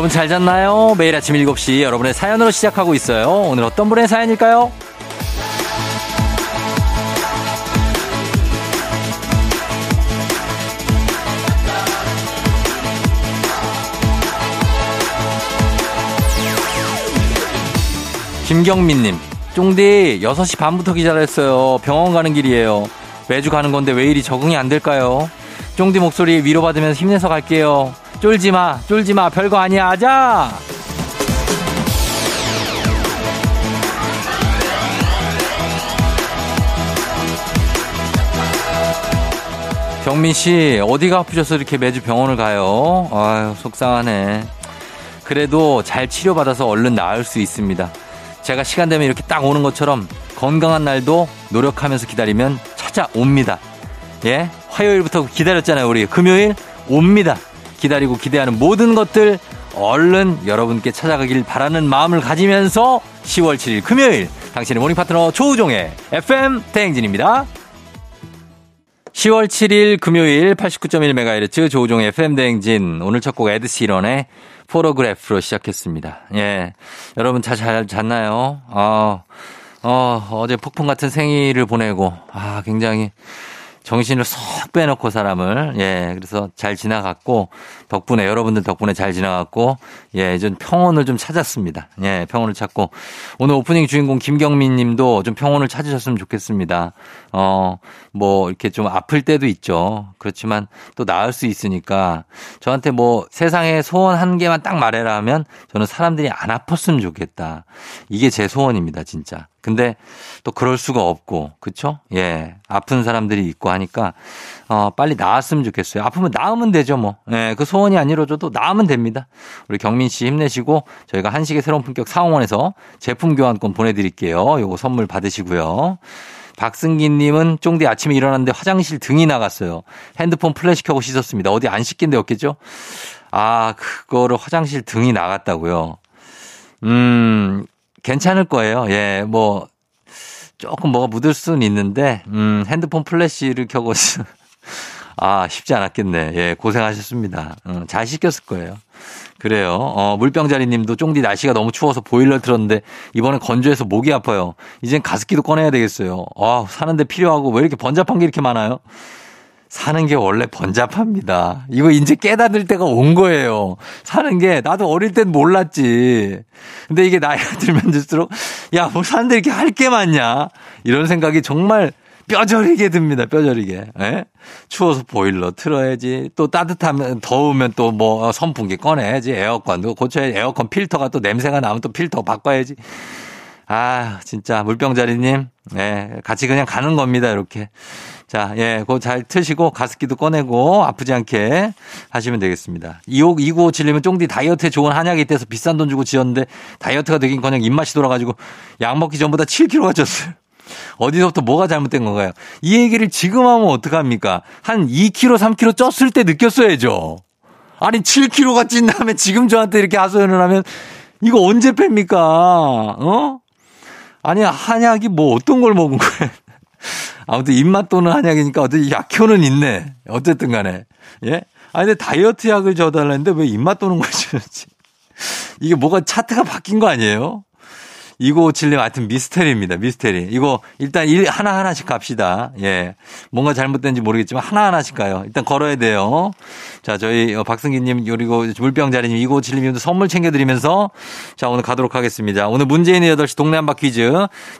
여러분 잘 잤나요? 매일 아침 7시 여러분의 사연으로 시작하고 있어요. 오늘 어떤 분의 사연일까요? 김경민님, 쫑디 6시 반부터 기자를 했어요. 병원 가는 길이에요. 매주 가는 건데 왜 이리 적응이 안 될까요? 쫑디 목소리 위로받으면서 힘내서 갈게요. 쫄지 마, 쫄지 마, 별거 아니야, 아자! 경민 씨, 어디가 아프셔서 이렇게 매주 병원을 가요? 아유, 속상하네. 그래도 잘 치료받아서 얼른 나을 수 있습니다. 제가 시간 되면 이렇게 딱 오는 것처럼 건강한 날도 노력하면서 기다리면 찾아옵니다. 예? 화요일부터 기다렸잖아요, 우리. 금요일 옵니다. 기다리고 기대하는 모든 것들 얼른 여러분께 찾아가길 바라는 마음을 가지면서 10월 7일 금요일 당신의 모닝 파트너 조우종의 FM 대행진입니다. 10월 7일 금요일 89.1MHz 조우종의 FM 대행진 오늘 첫 곡 에드 시런의 Photograph로 시작했습니다. 예. 여러분 잘, 잘 잤나요? 아, 어, 어제 폭풍 같은 생일을 보내고, 아, 굉장히 정신을 쏙 빼놓고 사람을, 예, 그래서 잘 지나갔고, 덕분에, 여러분들 덕분에 잘 지나갔고, 예, 좀 평온을 좀 찾았습니다. 예, 평온을 찾고, 오늘 오프닝 주인공 김경민 님도 좀 평온을 찾으셨으면 좋겠습니다. 어, 뭐, 이렇게 좀 아플 때도 있죠. 그렇지만 또 나을 수 있으니까, 저한테 뭐 세상에 소원 한 개만 딱 말해라 하면, 저는 사람들이 안 아팠으면 좋겠다. 이게 제 소원입니다, 진짜. 근데 또 그럴 수가 없고, 그쵸? 예. 아픈 사람들이 있고 하니까, 어, 빨리 나았으면 좋겠어요. 아프면 나으면 되죠, 뭐. 예. 그 소원이 안 이루어져도 나으면 됩니다. 우리 경민 씨 힘내시고, 저희가 한식의 새로운 품격 사옹원에서 제품 교환권 보내드릴게요. 요거 선물 받으시고요. 박승기님은 쫑디 아침에 일어났는데 화장실 등이 나갔어요. 핸드폰 플래시 켜고 씻었습니다. 어디 안 씻긴 데 없겠죠? 아, 그거를 화장실 등이 나갔다고요. 음, 괜찮을 거예요. 예, 뭐, 조금 뭐가 묻을 수는 있는데, 음, 핸드폰 플래시를 켜고, 아, 쉽지 않았겠네. 예, 고생하셨습니다. 음, 잘 씻겼을 거예요. 그래요. 어, 물병자리 님도 쫑디 날씨가 너무 추워서 보일러 틀었는데, 이번엔 건조해서 목이 아파요. 이젠 가습기도 꺼내야 되겠어요. 아, 사는데 필요하고 왜 이렇게 번잡한 게 이렇게 많아요? 사는 게 원래 번잡합니다. 이거 이제 깨닫을 때가 온 거예요. 사는 게 나도 어릴 땐 몰랐지. 근데 이게 나이가 들면 들수록 야, 뭐 사는데 이렇게 할 게 많냐? 이런 생각이 정말 뼈저리게 듭니다. 뼈저리게. 예? 추워서 보일러 틀어야지. 또 따뜻하면 더우면 또 뭐 선풍기 꺼내야지. 에어컨도 고쳐야지. 에어컨 필터가 또 냄새가 나면 또 필터 바꿔야지. 아, 진짜 물병자리님. 예, 같이 그냥 가는 겁니다. 이렇게. 자, 예, 그거 잘 트시고 가습기도 꺼내고 아프지 않게 하시면 되겠습니다. 25, 2957님은 쫑디 다이어트에 좋은 한약이 있대서 비싼 돈 주고 지었는데 다이어트가 되긴 그냥 입맛이 돌아가지고 약 먹기 전보다 7kg가 쪘어요. 어디서부터 뭐가 잘못된 건가요? 이 얘기를 지금 하면 어떡합니까? 한 2kg, 3kg 쪘을 때 느꼈어야죠. 아니, 7kg가 찐 다음에 지금 저한테 이렇게 하소연을 하면 이거 언제 뺍니까? 어? 아니, 한약이 뭐 어떤 걸 먹은 거예요? 아무튼 입맛 도는 한약이니까 어떻게 약효는 있네. 어쨌든 간에. 예? 아니, 근데 다이어트 약을 줘달라는데 왜 입맛 도는 걸 주는지. 이게 뭐가 차트가 바뀐 거 아니에요? 2957님 하여튼 미스테리입니다. 미스테리. 이거 일단 일 하나하나씩 갑시다. 예. 뭔가 잘못된지 모르겠지만 하나하나씩 가요. 일단 걸어야 돼요. 자, 저희 어, 박승기님 그리고 물병자리님 2957님도 선물 챙겨드리면서 자, 오늘 가도록 하겠습니다. 오늘 문재인의 8시 동네 한바 퀴즈.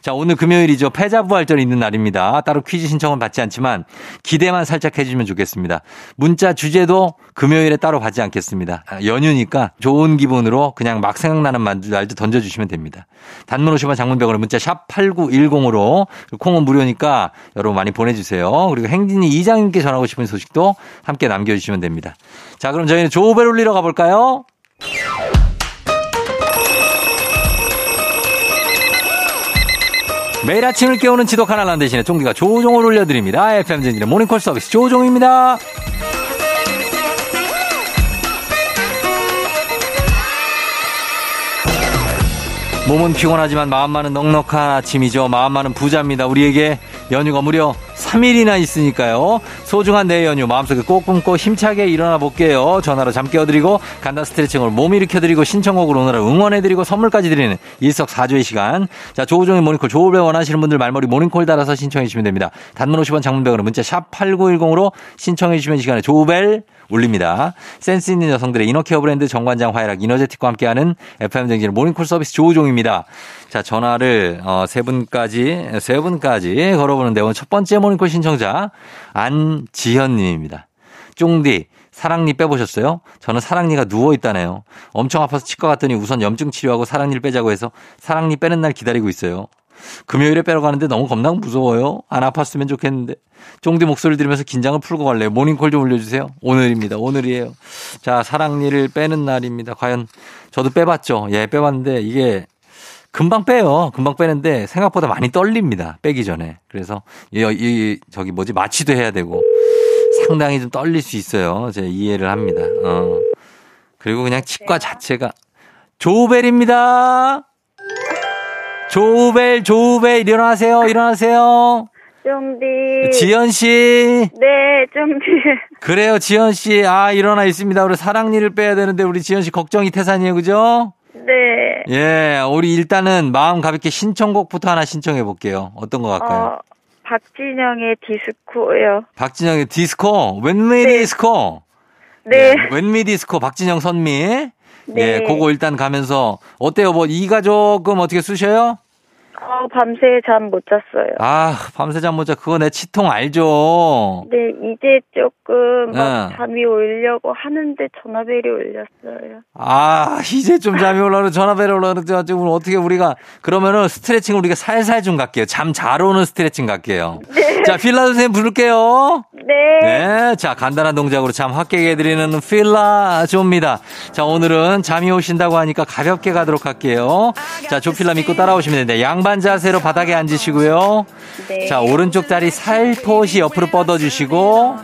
자, 오늘 금요일이죠. 패자부활절 있는 날입니다. 따로 퀴즈 신청은 받지 않지만 기대만 살짝 해주시면 좋겠습니다. 문자 주제도 금요일에 따로 받지 않겠습니다. 연휴니까 좋은 기분으로 그냥 막 생각나는 말도 던져주시면 됩니다. 단문 50원 장문병으로 문자 샵 8910으로 콩은 무료니까 여러분 많이 보내주세요. 그리고 행진이 이장님께 전하고 싶은 소식도 함께 남겨주시면 됩니다. 자, 그럼 저희는 조우벨 울리러 가볼까요? 매일 아침을 깨우는 지독한 알람 대신에 총기가 조종을 올려드립니다. FM진진의 모닝콜 서비스 조종입니다. 몸은 피곤하지만 마음만은 넉넉한 아침이죠. 마음만은 부자입니다. 우리에게 연휴가 무려 3일이나 있으니까요. 소중한 내 연휴 마음속에 꼭 품고 힘차게 일어나 볼게요. 전화로 잠 깨워드리고 간단 스트레칭으로 몸 일으켜드리고 신청곡으로 오늘을 응원해드리고 선물까지 드리는 일석사조의 시간. 자 조우종의 모닝콜 조우벨 원하시는 분들 말머리 모닝콜 달아서 신청해 주시면 됩니다. 단문 50원 장문병으로 문자 샵 8910으로 신청해 주시면 시간에 조우벨 울립니다. 센스 있는 여성들의 inner care 브랜드 정관장 화이락 이너제틱과 함께하는 FM 대행진의 모닝콜 서비스 조우종입니다. 자, 전화를 어, 세 분까지 세 분까지 걸어 보는데 오늘 첫 번째 모닝콜 신청자 안지현 님입니다. 쫑디 사랑니 빼보셨어요? 저는 사랑니가 누워있다네요. 엄청 아파서 치과 갔더니 우선 염증 치료하고 사랑니를 빼자고 해서 사랑니 빼는 날 기다리고 있어요. 금요일에 빼러 가는데 너무 겁나고 무서워요. 안 아팠으면 좋겠는데. 쫑디 목소리 들으면서 긴장을 풀고 갈래요. 모닝콜 좀 올려주세요. 오늘입니다. 오늘이에요. 자, 사랑니를 빼는 날입니다. 과연 저도 빼봤죠. 예, 빼봤는데 이게 금방 빼요. 금방 빼는데 생각보다 많이 떨립니다. 빼기 전에. 그래서 이, 이 저기 뭐지 마취도 해야 되고 상당히 좀 떨릴 수 있어요. 제가 이해를 합니다. 어. 그리고 그냥 치과 자체가 조벨입니다. 조벨, 조벨, 일어나세요, 일어나세요. 쫑디. 지연 씨. 네, 쫑디. 그래요, 지연 씨. 아, 일어나 있습니다. 우리 사랑니를 빼야 되는데 우리 지연 씨 걱정이 태산이에요, 그죠? 네. 예, 우리 일단은 마음 가볍게 신청곡부터 하나 신청해 볼게요. 어떤 거 갈까요? 어, 박진영의 디스코요. 박진영의 디스코, 웬미 네. 디스코. 네. 웬미 디스코, 박진영 선미. 네. 예, 그거 일단 가면서 어때요? 뭐 이가 조금 어떻게 쑤셔요? 어, 밤새 잠 못 잤어요. 아, 밤새 잠 못 자. 그거 내 치통 알죠? 네, 이제 조금 막 네. 잠이 오려고 하는데 전화벨이 울렸어요. 아, 이제 좀 잠이 올라오는 전화벨 올라오는 지금 어떻게 우리가 그러면은 스트레칭 우리가 살살 좀 갈게요. 잠 잘 오는 스트레칭 갈게요. 자, 필라 선생님 부를게요. 네. 네. 자, 간단한 동작으로 잠 확 깨게 해드리는 필라 조입니다. 자, 오늘은 잠이 오신다고 하니까 가볍게 가도록 할게요. 자, 조필라 믿고 따라오시면 됩니다. 양반 자세로 바닥에 앉으시고요. 네. 자, 오른쪽 다리 살포시 옆으로 뻗어주시고,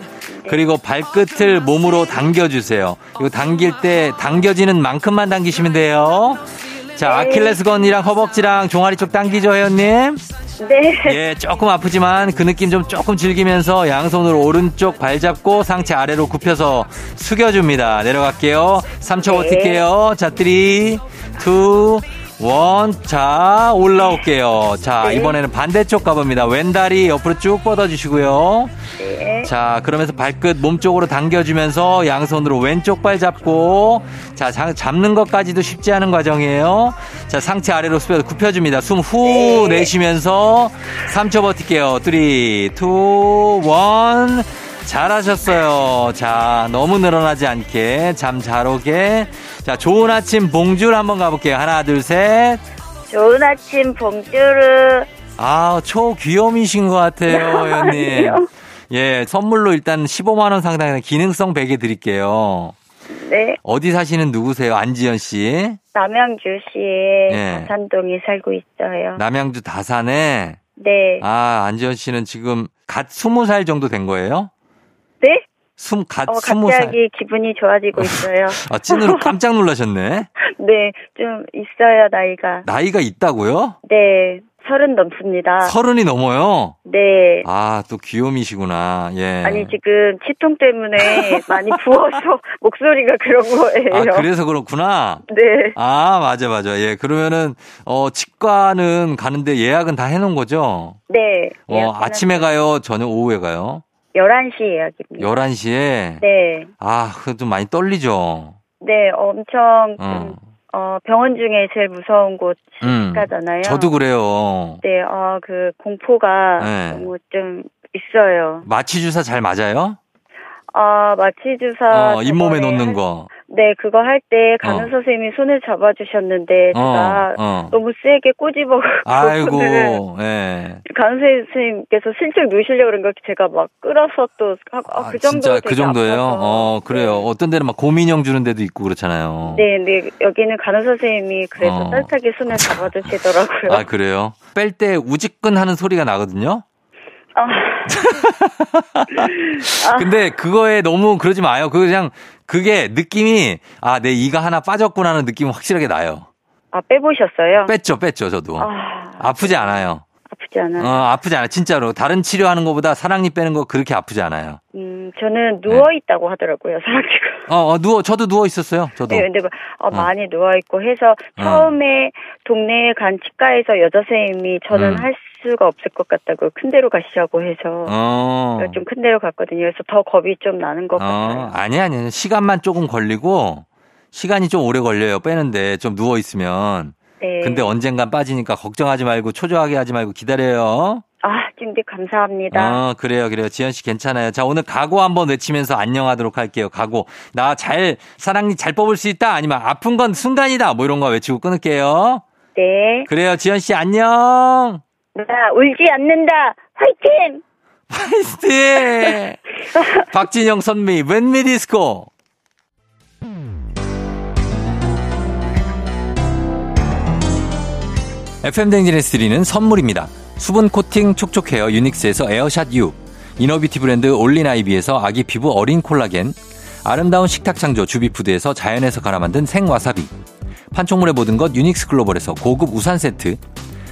그리고 발끝을 몸으로 당겨주세요. 이거 당길 때 당겨지는 만큼만 당기시면 돼요. 자, 아킬레스건이랑 허벅지랑 종아리 쪽 당기죠, 회원님? 네. 예, 조금 아프지만 그 느낌 좀 조금 즐기면서 양손으로 오른쪽 발 잡고 상체 아래로 굽혀서 숙여줍니다. 내려갈게요. 3초 네. 버틸게요. 자, 3, 2, 1. 자, 올라올게요. 자, 네. 이번에는 반대쪽 가봅니다. 왼다리 옆으로 쭉 뻗어주시고요. 네. 자, 그러면서 발끝 몸쪽으로 당겨주면서 양손으로 왼쪽 발 잡고, 자, 자- 잡는 것까지도 쉽지 않은 과정이에요. 자, 상체 아래로 숙여 굽혀줍니다. 숨후 네. 내쉬면서 3초 버틸게요. 3, 2, 1. 잘하셨어요. 자, 너무 늘어나지 않게, 잠 잘 오게. 자, 좋은 아침 봉줄 한번 가볼게요. 하나, 둘, 셋. 좋은 아침, 봉주르. 아, 초귀염이신 것 같아요, 회원님. 예, 선물로 일단 15만 원 상당의 기능성 베개 드릴게요. 네. 어디 사시는 누구세요? 안지연 씨. 남양주시에 예. 다산동에 살고 있어요. 남양주 다산에. 네. 아, 안지연 씨는 지금 갓 20살 정도 된 거예요? 네? 숨, 갓 어, 20살. 갑자기 기분이 좋아지고 있어요. 아, 찐으로 깜짝 놀라셨네. 네, 좀 있어요, 나이가. 나이가 있다고요? 네, 서른 넘습니다. 서른이 넘어요? 네. 아, 또 귀요미시구나. 예. 아니, 지금 치통 때문에 많이 부어서 목소리가 그런 거예요. 아, 그래서 그렇구나. 네. 아, 맞아, 맞아. 예. 그러면은, 어, 치과는 가는데 예약은 다 해놓은 거죠? 네. 어, 아침에 가요? 저녁 오후에 가요? 11시 예약입니다. 11시에? 네. 아, 좀 많이 떨리죠? 네, 엄청, 좀, 어. 어, 병원 중에 제일 무서운 곳 음. 치과잖아요. 저도 그래요. 네, 어, 그, 공포가 네. 너무 좀 있어요. 마취 주사 잘 맞아요? 아, 마취 주사. 어, 잇몸에 놓는 할- 거. 네, 그거 할 때 간호 어. 선생님이 손을 잡아주셨는데 제가 어, 어. 너무 세게 꼬집어 갖고 손을 아이고, 예. 간호 선생님께서 슬쩍 누시려고 그런 걸 제가 막 끌어서 또 하고 아, 아, 그 정도 진짜 그 정도예요? 어, 그래요. 네. 어떤 데는 막 고민형 주는 데도 있고 그렇잖아요. 네, 네 여기는 간호 선생님이 그래도 어. 따뜻하게 손을 잡아주시더라고요. 아, 그래요? 뺄 때 우지끈 하는 소리가 나거든요? 아. 아, 근데 그거에 너무 그러지 마요. 그거 그냥 그게 느낌이 아, 내 이가 하나 빠졌구나 하는 느낌이 확실하게 나요. 아, 빼보셨어요? 뺐죠, 뺐죠, 저도. 아, 아프지 않아요. 아프지 않아요. 어, 아프지 않아. 진짜로. 다른 치료하는 것보다 사랑니 빼는 거 그렇게 아프지 않아요. 음, 저는 누워 있다고 하더라고요, 사랑니가. 어, 어, 누워, 저도 누워 있었어요. 저도. 네, 근데 어, 많이 누워 있고 해서 처음에 동네에 간 치과에서 여자 선생님이 저는 음. 할 수가 없을 것 같다고 큰 데로 가시자고 해서 어. 좀 큰 데로 갔거든요. 그래서 더 겁이 좀 나는 것 어, 같아요. 아니, 아니. 시간만 조금 걸리고, 시간이 좀 오래 걸려요. 빼는데, 좀 누워 있으면. 네. 근데 언젠간 빠지니까 걱정하지 말고, 초조하게 하지 말고 기다려요. 아, 쫑디 감사합니다. 어, 그래요, 그래요. 지현 씨 괜찮아요. 자, 오늘 각오 한번 외치면서 안녕하도록 할게요. 각오. 나 잘, 사랑니 잘 뽑을 수 있다? 아니면 아픈 건 순간이다? 뭐 이런 거 외치고 끊을게요. 네. 그래요, 지현 씨 안녕! 나 울지 않는다. 화이팅! 파이스트! 박진영 선미, When We Disco! FM 대행진에서 드리는 선물입니다. 수분 코팅 촉촉 헤어 유닉스에서 에어샷 U, inner beauty 브랜드 올린 아이비에서 아기 피부 어린 콜라겐, 아름다운 식탁 창조 주비푸드에서 자연에서 갈아 만든 생와사비, 판촉물의 모든 것 유닉스 글로벌에서 고급 우산 세트,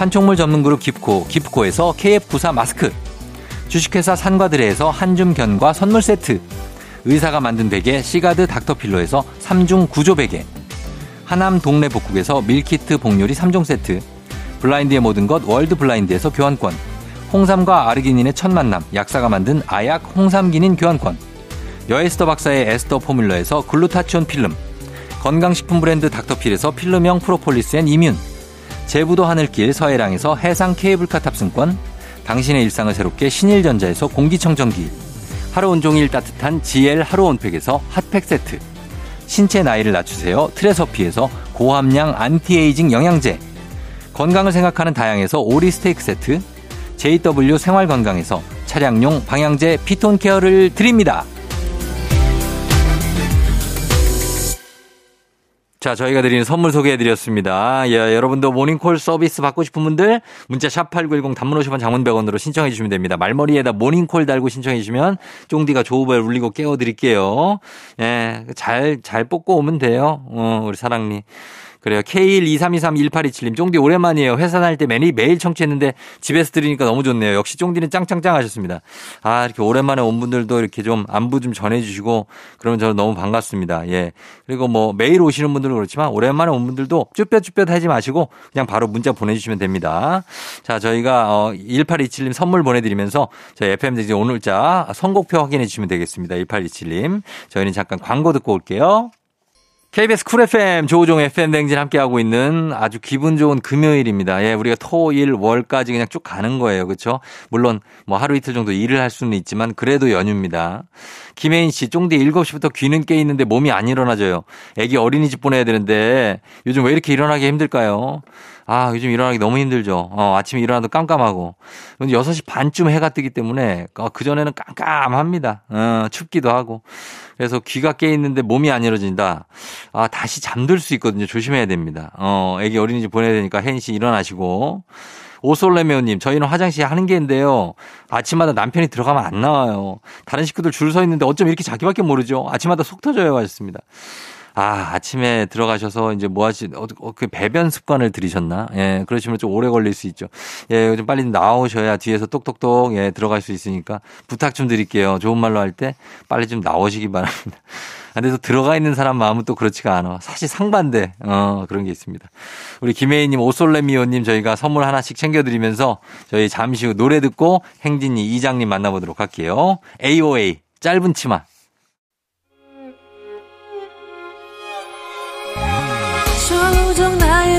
판촉물 전문 그룹 기프코 기프코에서 KF94 마스크, 주식회사 산과드레에서 한줌 견과 선물 세트, 의사가 만든 베개 시가드 닥터필로에서 3중 구조 베개, 하남 동네 복국에서 밀키트 복요리 3종 세트, 블라인드의 모든 것 월드 블라인드에서 교환권, 홍삼과 아르기닌의 첫 만남 약사가 만든 아약 홍삼기닌 교환권, 여에스더 박사의 에스더 포뮬러에서 글루타치온 필름, 건강식품 브랜드 닥터필에서 필름형 프로폴리스 앤 이뮨, 제부도 하늘길 서해랑에서 해상 케이블카 탑승권, 당신의 일상을 새롭게 신일전자에서 공기청정기, 하루 온종일 따뜻한 GL 하루 온팩에서 핫팩 세트, 신체 나이를 낮추세요 트레서피에서 고함량 안티에이징 영양제, 건강을 생각하는 다양에서 오리 스테이크 세트, JW 생활건강에서 차량용 방향제 피톤 케어를 드립니다. 자, 저희가 드리는 선물 소개해드렸습니다. 예, 여러분도 모닝콜 서비스 받고 싶은 분들 문자 샵 8910 단문 50원 장문 100원으로 신청해 주시면 됩니다. 말머리에다 모닝콜 달고 신청해 주시면 쫑디가 조우벨 울리고 깨워드릴게요. 예, 잘, 잘 뽑고 오면 돼요. 어, 우리 사랑니. 그래요. K123231827님, 쫑디 오랜만이에요. 회사 다닐 때 매일, 매일 청취했는데 집에서 들으니까 너무 좋네요. 역시 쫑디는 짱짱짱 하셨습니다. 아, 이렇게 오랜만에 온 분들도 이렇게 좀 안부 좀 전해주시고, 그러면 저는 너무 반갑습니다. 예. 그리고 뭐 매일 오시는 분들은 그렇지만 오랜만에 온 분들도 쭈뼛쭈뼛 하지 마시고 그냥 바로 문자 보내주시면 됩니다. 자, 저희가 어, 1827님 선물 보내드리면서 저희 FM 대행진 오늘자 선곡표 확인해 주시면 되겠습니다. 1827님. 저희는 잠깐 광고 듣고 올게요. KBS 쿨 FM 조우종 FM 대행진 함께하고 있는 아주 기분 좋은 금요일입니다. 예, 우리가 토, 일, 월까지 그냥 쭉 가는 거예요. 그렇죠? 물론 뭐 하루 이틀 정도 일을 할 수는 있지만 그래도 연휴입니다. 김혜인 씨, 쫑디 7시부터 귀는 깨 있는데 몸이 안 일어나져요. 애기 어린이집 보내야 되는데 요즘 왜 이렇게 일어나기 힘들까요? 아, 요즘 일어나기 너무 힘들죠. 어, 아침에 일어나도 깜깜하고. 근데 6시 반쯤 해가 뜨기 때문에 어, 그전에는 깜깜합니다. 어, 춥기도 하고. 그래서 귀가 깨 있는데 몸이 안 일어진다. 아, 다시 잠들 수 있거든요. 조심해야 됩니다. 어, 애기 어린이집 보내야 되니까 혜인 씨 일어나시고. 오솔레메오님, 저희는 화장실 하는 게인데요. 아침마다 남편이 들어가면 안 나와요. 다른 식구들 줄 서 있는데 어쩜 이렇게 자기밖에 모르죠? 아침마다 속 터져요. 하셨습니다. 아, 아침에 들어가셔서 이제 뭐 하시, 어, 어, 그 배변 습관을 들이셨나? 예, 그러시면 좀 오래 걸릴 수 있죠. 예, 좀 빨리 나오셔야 뒤에서 똑똑똑, 예, 들어갈 수 있으니까 부탁 좀 드릴게요. 좋은 말로 할 때 빨리 좀 나오시기 바랍니다. 근데 또 들어가 있는 사람 마음은 또 그렇지가 않아. 사실 상반대, 어, 그런 게 있습니다. 우리 김혜희님, 오솔레미오님 저희가 선물 하나씩 챙겨드리면서 저희 잠시 후 노래 듣고 행진이 이장님 만나보도록 할게요. AOA, 짧은 치마.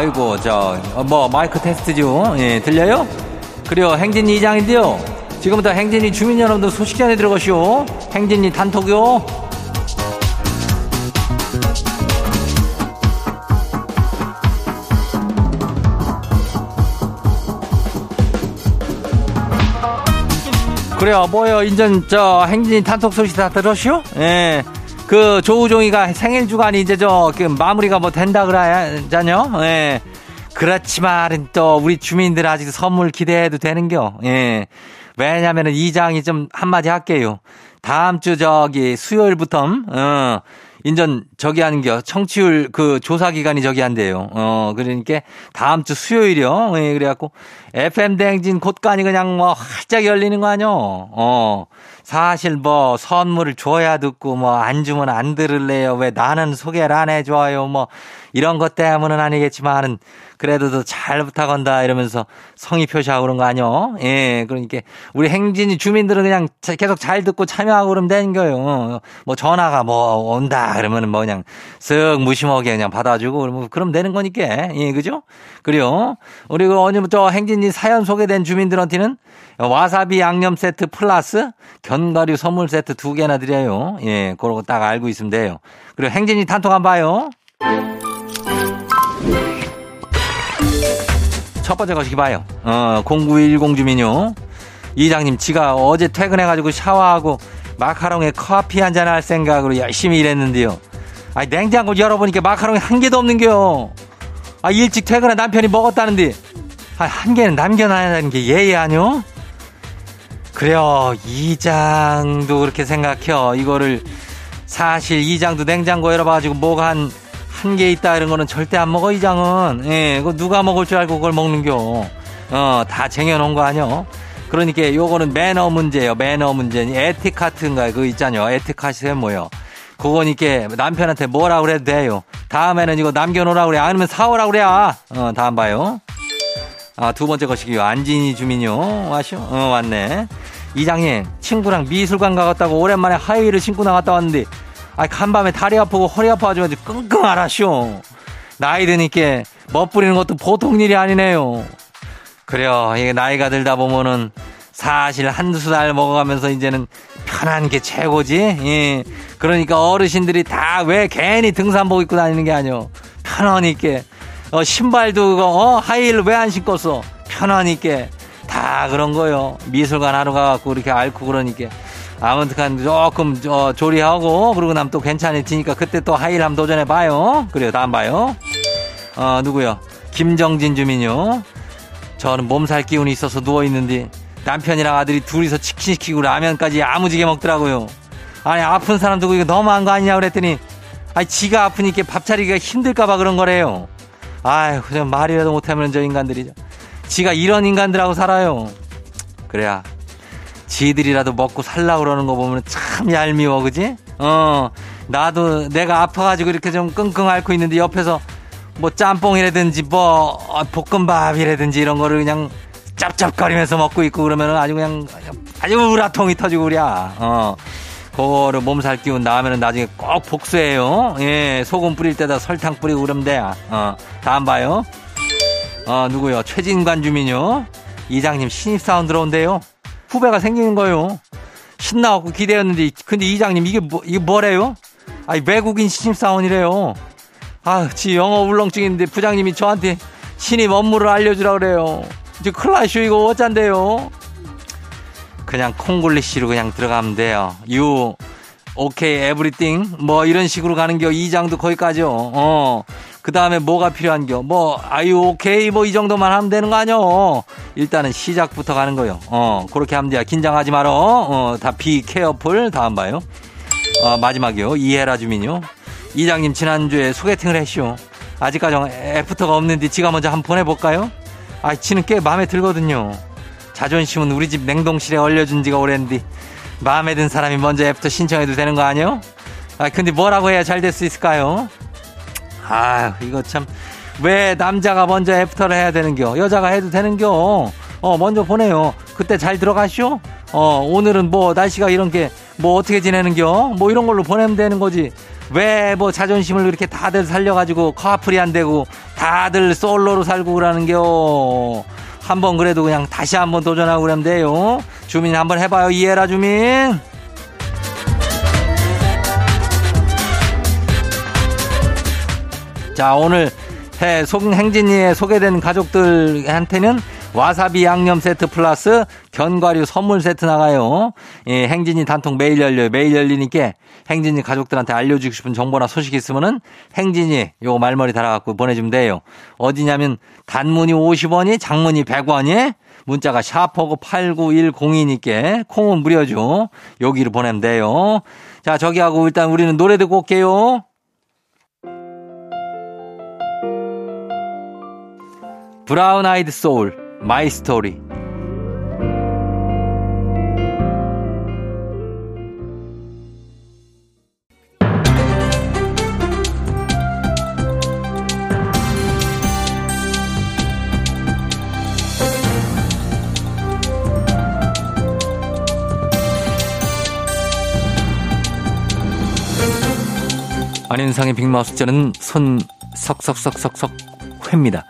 이고, 저, 어, 뭐, 마이크 테스트죠. 예, 들려요? 그래요, 행진이 이장인데요. 지금부터 행진이 주민 여러분들 소식 전해 들어가시오. 행진이 단톡요. 그래요, 뭐요, 인전, 저, 행진이 단톡 소식 다 들었시오? 예. 그, 조우종이가 생일 주간이 이제 저, 그, 마무리가 뭐 된다 그러잖요? 예. 그렇지만, 또, 우리 주민들 아직 선물 기대해도 되는겨? 예. 왜냐면은 이장이 좀 한마디 할게요. 다음 주 저기 수요일부터, 어, 인전 저기 하는겨. 청취율 그 조사 기간이 저기 한대요. 어, 그러니까 다음 주 수요일이요. 예, 그래갖고 FM 대행진 곳간이 그냥 뭐 활짝 열리는 거 아니요. 어. 사실 뭐 선물을 줘야 듣고 뭐 안 주면 안 들을래요. 왜 나는 소개를 안 해줘요. 뭐 이런 것 때문은 아니겠지만은 그래도 더 잘 부탁한다 이러면서 성의 표시하고 그런 거 아니요? 예, 그러니까 우리 행진이 주민들은 그냥 계속 잘 듣고 참여하고 그러면 되는 거예요. 뭐 전화가 뭐 온다 그러면은 뭐 그냥 쓱 무심하게 그냥 받아주고 그러면 그럼 되는 거니까 예, 그죠? 그래요. 우리 그 오늘부터 행진이 사연 소개된 주민들한테는 와사비 양념 세트 플러스 견과류 선물 세트 두 개나 드려요. 예, 그러고 딱 알고 있으면 돼요. 그리고 행진이 단톡 한번 봐요. 첫 번째 거시기 봐요. 어, 0910 주민요. 이장님, 지가 어제 퇴근해가지고 샤워하고 마카롱에 커피 한 잔 할 생각으로 열심히 일했는데요. 아 냉장고 열어보니까 마카롱이 한 개도 없는겨. 아, 일찍 퇴근한 남편이 먹었다는데, 아, 한 개는 남겨놔야 하는 게 예의 아니요? 그래요. 이장도 그렇게 생각해요. 이거를 사실 이장도 냉장고 열어봐가지고 뭐가 한, 한 개 있다 이런 거는 절대 안 먹어, 이장은. 예, 그거 누가 먹을 줄 알고 그걸 먹는겨. 어, 다 쟁여놓은 거 아니요? 그러니까 요거는 매너 문제예요. 매너 문제. 에티카트인가 그거 있잖아요. 에티카트에 뭐요? 그거니까 남편한테 뭐라 그래도 돼요. 다음에는 이거 남겨놓으라 그래. 아니면 사오라 그래. 어, 다음 봐요. 아, 두 번째 것이기요. 안진이 주민요. 와쇼? 어, 왔네. 이장님, 친구랑 미술관 가갔다고 오랜만에 하이힐을 신고 나갔다 왔는데, 아, 간밤에 다리 아프고 허리 아파가지고 끙끙 앓았쇼. 나이 드니까 멋부리는 것도 보통 일이 아니네요. 그래요. 이게 나이가 들다 보면은 사실 한두 달 먹어가면서 이제는 편한 게 최고지. 예. 그러니까 어르신들이 다 왜 괜히 등산복 입고 다니는 게 아니오. 편하니까. 어, 신발도 어, 하이힐 왜 안 신었어? 편하니까. 다 그런 거요. 미술관 하러 가갖고 이렇게 앓고 그러니까. 아무튼 조금 어, 조리하고 그러고 나면 또 괜찮아지니까 그때 또 하이힐 한번 도전해 봐요. 그래요. 다음 봐요. 어, 누구요? 김정진 주민요. 저는 몸살 기운이 있어서 누워 있는데 남편이랑 아들이 둘이서 치킨 시키고 라면까지 야무지게 먹더라고요. 아니 아픈 사람 두고 이거 너무한 거 아니냐 그랬더니 아니 지가 아프니까 밥 차리기가 힘들까 봐 그런 거래요. 아휴 그냥 말이라도 못하면 저 인간들이죠. 지가 이런 인간들하고 살아요. 그래야 지들이라도 먹고 살라 그러는 거 보면 참 얄미워 그지? 어 나도 내가 아파가지고 이렇게 좀 끙끙 앓고 있는데 옆에서 뭐 짬뽕이라든지 뭐 볶음밥이라든지 이런 거를 그냥 짭짭거리면서 먹고 있고 그러면은 아주 그냥 아주 우라통이 터지고 그랴. 어. 그거를 몸살 기운 나오면은 나중에 꼭 복수해요. 예, 소금 뿌릴 때다 설탕 뿌리고 그러면 돼. 어, 다음 봐요. 어, 누구요? 최진관 주민요. 이장님 신입사원 들어온대요. 후배가 생기는 거요. 신나고 기대했는데, 근데 이장님 이게 뭐, 이게 뭐래요? 아니, 외국인 신입사원이래요. 아, 지 영어 울렁증인데 부장님이 저한테 신입 업무를 알려주라 그래요. 이제 클라쇼 이거 어쩐데요? 그냥 콩글리시로 그냥 들어가면 돼요. 유, 오케이, 에브리띵. 뭐 이런 식으로 가는 겨. 이 장도 거기까지요. 어. 그 다음에 뭐가 필요한 겨. 뭐, 아유, 오케이. 뭐 이 정도만 하면 되는 거 아니요. 일단은 시작부터 가는 거요. 어. 그렇게 하면 돼요. 긴장하지 말어. 어. 다 비 케어풀. 다음 봐요. 어, 마지막이요. 이해라 주민요. 이장님 지난주에 소개팅을 했쇼. 아직까지 애프터가 없는데 지가 먼저 한번 보내볼까요? 아, 지는 꽤 마음에 들거든요. 자존심은 우리 집 냉동실에 얼려준 지가 오랜데 마음에 든 사람이 먼저 애프터 신청해도 되는 거 아니요? 아, 근데 뭐라고 해야 잘 될 수 있을까요? 아, 이거 참. 왜 남자가 먼저 애프터를 해야 되는겨? 여자가 해도 되는겨? 어, 먼저 보내요. 그때 잘 들어가시오? 어, 오늘은 뭐 날씨가 이런 게 뭐 어떻게 지내는겨? 뭐 이런 걸로 보내면 되는 거지. 왜 뭐 자존심을 그렇게 다들 살려가지고 커플이 안 되고 다들 솔로로 살고 그러는겨. 한번 그래도 그냥 다시 한번 도전하고 그러면 돼요. 주민 한번 해봐요. 이해라 주민. 자, 오늘 해 송행진이의 소개된 가족들한테는 와사비 양념 세트 플러스 견과류 선물 세트 나가요. 예, 행진이 단통 매일 열려요. 매일 열리니까 행진이 가족들한테 알려주고 싶은 정보나 소식 있으면은 행진이 요 말머리 달아갖고 보내주면 돼요. 어디냐면 단문이 50원이 장문이 100원이 문자가 샤퍼고 89102니까 콩은 무료죠. 여기로 보내면 돼요. 자, 저기 하고 일단 우리는 노래 듣고 올게요. 브라운 아이드 소울 마이 스토리 안현상의 빅마우 숫자는 손 석석석석석 회입니다.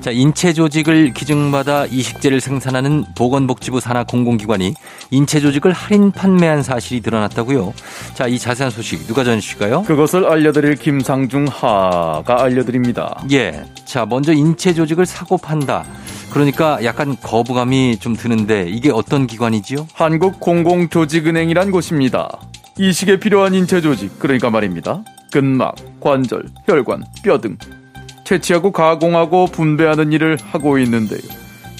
자, 인체 조직을 기증받아 이식제를 생산하는 보건복지부 산하 공공기관이 인체 조직을 할인 판매한 사실이 드러났다고요. 자, 이 자세한 소식 누가 전해주실까요? 그것을 알려드릴 김상중 하가 알려드립니다. 예. 자, 먼저 인체 조직을 사고 판다. 그러니까 약간 거부감이 좀 드는데 이게 어떤 기관이지요? 한국공공조직은행이란 곳입니다. 이식에 필요한 인체 조직, 그러니까 말입니다. 근막, 관절, 혈관, 뼈 등 채취하고 가공하고 분배하는 일을 하고 있는데요.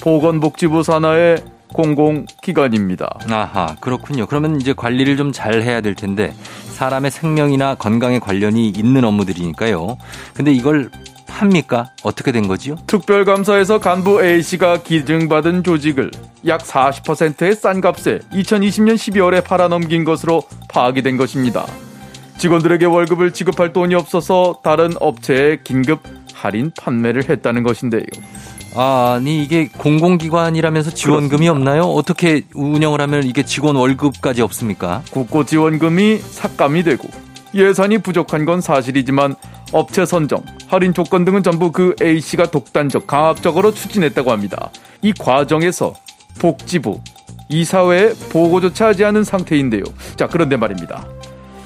보건복지부 산하의 공공기관입니다. 아하, 그렇군요. 그러면 이제 관리를 좀 잘 해야 될 텐데 사람의 생명이나 건강에 관련이 있는 업무들이니까요. 근데 이걸 팝니까? 어떻게 된 거지요? 특별감사에서 간부 A씨가 기증받은 조직을 약 40%의 싼 값에 2020년 12월에 팔아넘긴 것으로 파악이 된 것입니다. 직원들에게 월급을 지급할 돈이 없어서 다른 업체에 긴급 할인 판매를 했다는 것인데요. 아니 이게 공공기관이라면서 지원금이 없나요? 어떻게 운영을 하면 이게 직원 월급까지 없습니까? 국고 지원금이 삭감이 되고 예산이 부족한 건 사실이지만 업체 선정, 할인 조건 등은 전부 그 A씨가 독단적, 강압적으로 추진했다고 합니다. 이 과정에서 복지부, 이사회에 보고조차 하지 않은 상태인데요. 자, 그런데 말입니다.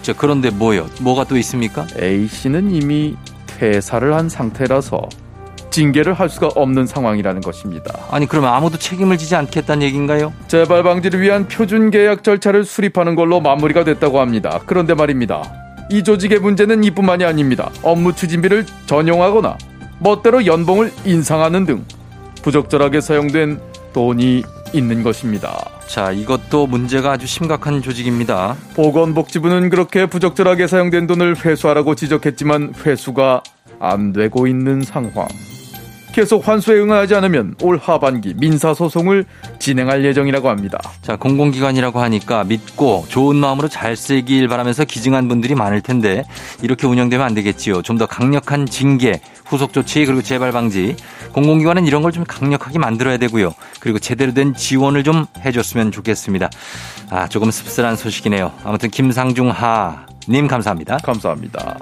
자, 그런데 뭐요? 뭐가 또 있습니까? A씨는 이미 퇴사를 한 상태라서 징계를 할 수가 없는 상황이라는 것입니다. 아니 그러면 아무도 책임을 지지 않겠다는 얘기인가요? 재발 방지를 위한 표준 계약 절차를 수립하는 걸로 마무리가 됐다고 합니다. 그런데 말입니다. 이 조직의 문제는 이뿐만이 아닙니다. 업무 추진비를 전용하거나 멋대로 연봉을 인상하는 등 부적절하게 사용된 돈이 있는 것입니다. 자, 이것도 문제가 아주 심각한 조직입니다. 보건복지부는 그렇게 부적절하게 사용된 돈을 회수하라고 지적했지만 회수가 안 되고 있는 상황. 계속 환수에 응하지 않으면 올 하반기 민사 소송을 진행할 예정이라고 합니다. 자, 공공기관이라고 하니까 믿고 좋은 마음으로 잘 쓰길 바라면서 기증한 분들이 많을 텐데 이렇게 운영되면 안 되겠지요. 좀 더 강력한 징계, 후속 조치 그리고 재발 방지. 공공기관은 이런 걸 좀 강력하게 만들어야 되고요. 그리고 제대로 된 지원을 좀 해줬으면 좋겠습니다. 아, 조금 씁쓸한 소식이네요. 아무튼 김상중 하님 감사합니다. 감사합니다.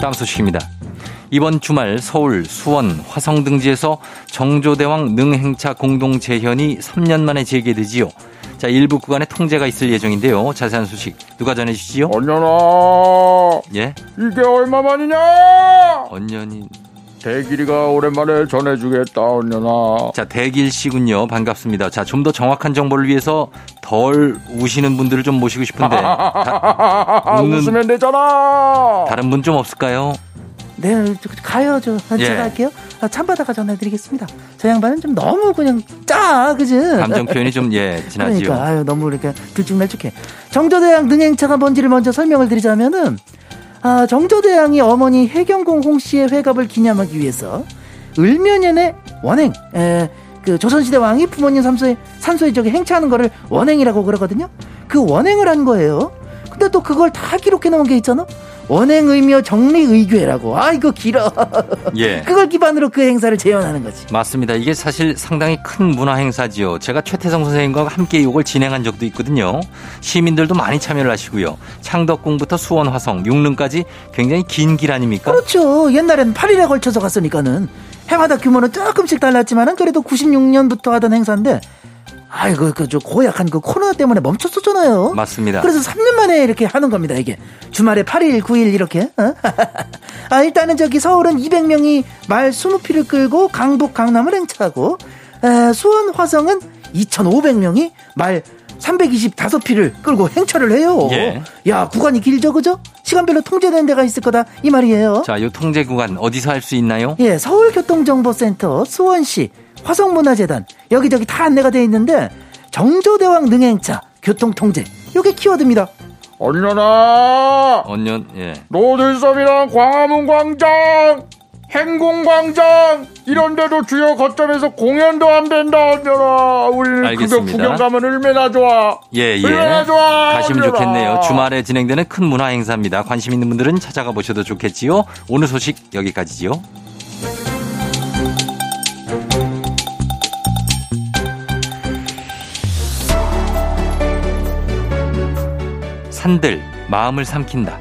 다음 소식입니다. 이번 주말 서울, 수원, 화성 등지에서 정조대왕 능행차 공동 재현이 3년 만에 재개되지요. 자, 일부 구간에 통제가 있을 예정인데요. 자세한 소식 누가 전해주시지요? 언년아, 예? 이게 얼마만이냐? 언년이. 대길이가 오랜만에 전해주겠다, 언년아. 자, 대길 씨군요. 반갑습니다. 자, 좀 더 정확한 정보를 위해서 덜 우시는 분들을 좀 모시고 싶은데. 다, 웃으면 되잖아. 다른 분 좀 없을까요? 네, 저, 가요. 저, 예. 제가 할게요. 아, 참바다가 전해드리겠습니다. 저 양반은 좀 너무 그냥 짜, 그지? 감정 표현이 좀, 예, 지나지요. 그러니까, 아유, 너무 이렇게 들쭉날쭉해. 정조대왕 능행차가 뭔지를 먼저 설명을 드리자면은, 아, 정조대왕이 어머니 해경공 홍 씨의 회갑을 기념하기 위해서, 을묘년에 원행, 에, 그 조선시대 왕이 부모님 산소에, 산소에 저기 행차하는 거를 원행이라고 그러거든요? 그 원행을 한 거예요. 근데 또 그걸 다 기록해 놓은 게 있잖아? 원행의묘 정리의교회라고. 아, 이거 길어. 예. 그걸 기반으로 그 행사를 재현하는 거지. 맞습니다. 이게 사실 상당히 큰 문화 행사지요. 제가 최태성 선생님과 함께 이걸 진행한 적도 있거든요. 시민들도 많이 참여를 하시고요. 창덕궁부터 수원, 화성, 육릉까지 굉장히 긴 길 아닙니까? 그렇죠. 옛날에는 8일에 걸쳐서 갔으니까는 해마다 규모는 조금씩 달랐지만은 그래도 96년부터 하던 행사인데 아이고 그저 고약한 그 코로나 때문에 멈췄었잖아요. 맞습니다. 그래서 3년 만에 이렇게 하는 겁니다, 이게. 주말에 8일, 9일 이렇게. 어? 아, 일단은 저기 서울은 200명이 말 20피를 끌고 강북, 강남을 행차하고 에, 수원, 화성은 2,500명이 말 325피를 끌고 행차를 해요. 예. 야, 구간이 길죠, 그죠? 시간별로 통제되는 데가 있을 거다 이 말이에요. 자, 요 통제 구간 어디서 할 수 있나요? 예, 서울교통정보센터, 수원시, 화성문화재단 여기저기 다 안내가 돼 있는데 정조대왕 능행차 교통통제 요게 키워드입니다. 언년아 언년, 예. 노들섬이랑 광화문 광장 행궁광장 이런 데도 주요 거점에서 공연도 안 된다 언년아 우리는 그거 알겠습니다. 구경 가면 얼마나 좋아 예, 예. 얼마나 좋아 가시면. 좋겠네요. 주말에 진행되는 큰 문화 행사입니다. 관심 있는 분들은 찾아가 보셔도 좋겠지요. 오늘 소식 여기까지지요. 산들 마음을 삼킨다.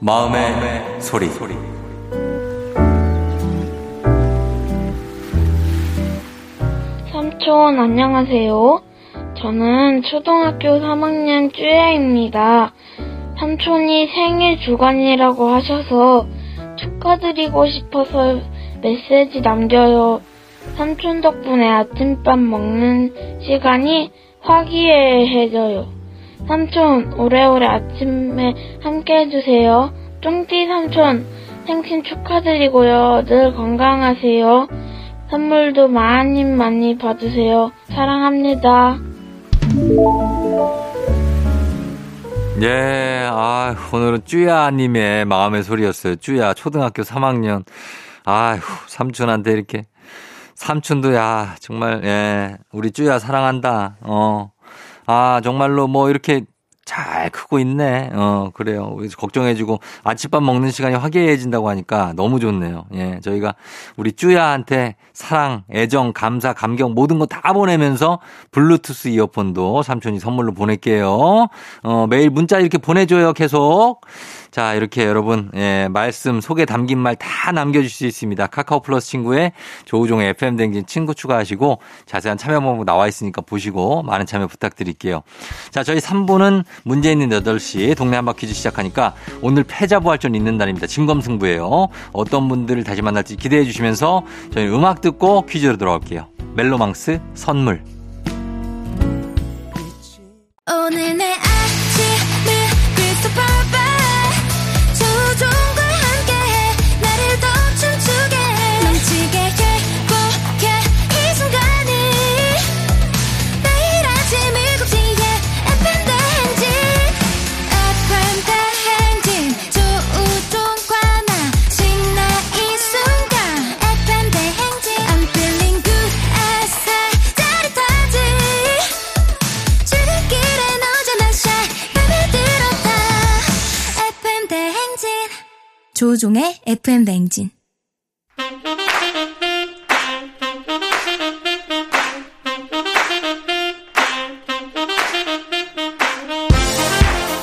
마음의 소리. 삼촌, 안녕하세요. 저는 초등학교 3학년 쭈야입니다. 삼촌이 생일 주간이라고 하셔서 축하드리고 싶어서 메시지 남겨요. 삼촌 덕분에 아침밥 먹는 시간이 화기애애해져요. 삼촌, 오래오래 아침에 함께 해주세요. 쫑띠 삼촌, 생신 축하드리고요. 늘 건강하세요. 선물도 많이 많이 받으세요. 사랑합니다. 예, 아, 오늘은 쭈야님의 마음의 소리였어요. 쭈야, 초등학교 3학년. 아휴, 삼촌한테 이렇게. 삼촌도, 야, 정말, 예, 우리 쭈야 사랑한다. 어. 아, 정말로 뭐 이렇게 잘 크고 있네. 어, 그래요. 걱정해주고 아침밥 먹는 시간이 화기애애해진다고 하니까 너무 좋네요. 예, 저희가 우리 쭈야한테 사랑, 애정, 감사, 감격 모든 거 다 보내면서 블루투스 이어폰도 삼촌이 선물로 보낼게요. 어, 매일 문자 이렇게 보내줘요, 계속. 자, 이렇게 여러분, 예, 말씀, 속에 담긴 말 다 남겨주실 수 있습니다. 카카오 플러스 친구에 조우종의 FM댕진 친구 추가하시고 자세한 참여 방법 나와 있으니까 보시고 많은 참여 부탁드릴게요. 자, 저희 3부는 문제 있는 8시 동네 한바 퀴즈 시작하니까 오늘 패자부활전 있는 날입니다. 진검승부예요. 어떤 분들을 다시 만날지 기대해 주시면서 저희 음악 듣고 퀴즈로 돌아올게요. 멜로망스 선물. 오늘 내 조종의 FM 대행진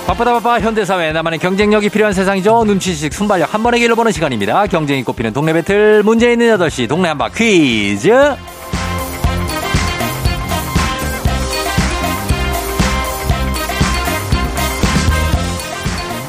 바쁘다 바빠 현대사회 나만의 경쟁력이 필요한 세상이죠. 눈치식 순발력 한 번에 길을 보는 시간입니다. 경쟁이 꼽히는 동네 배틀 문제 있는 8시 동네 한바 퀴즈.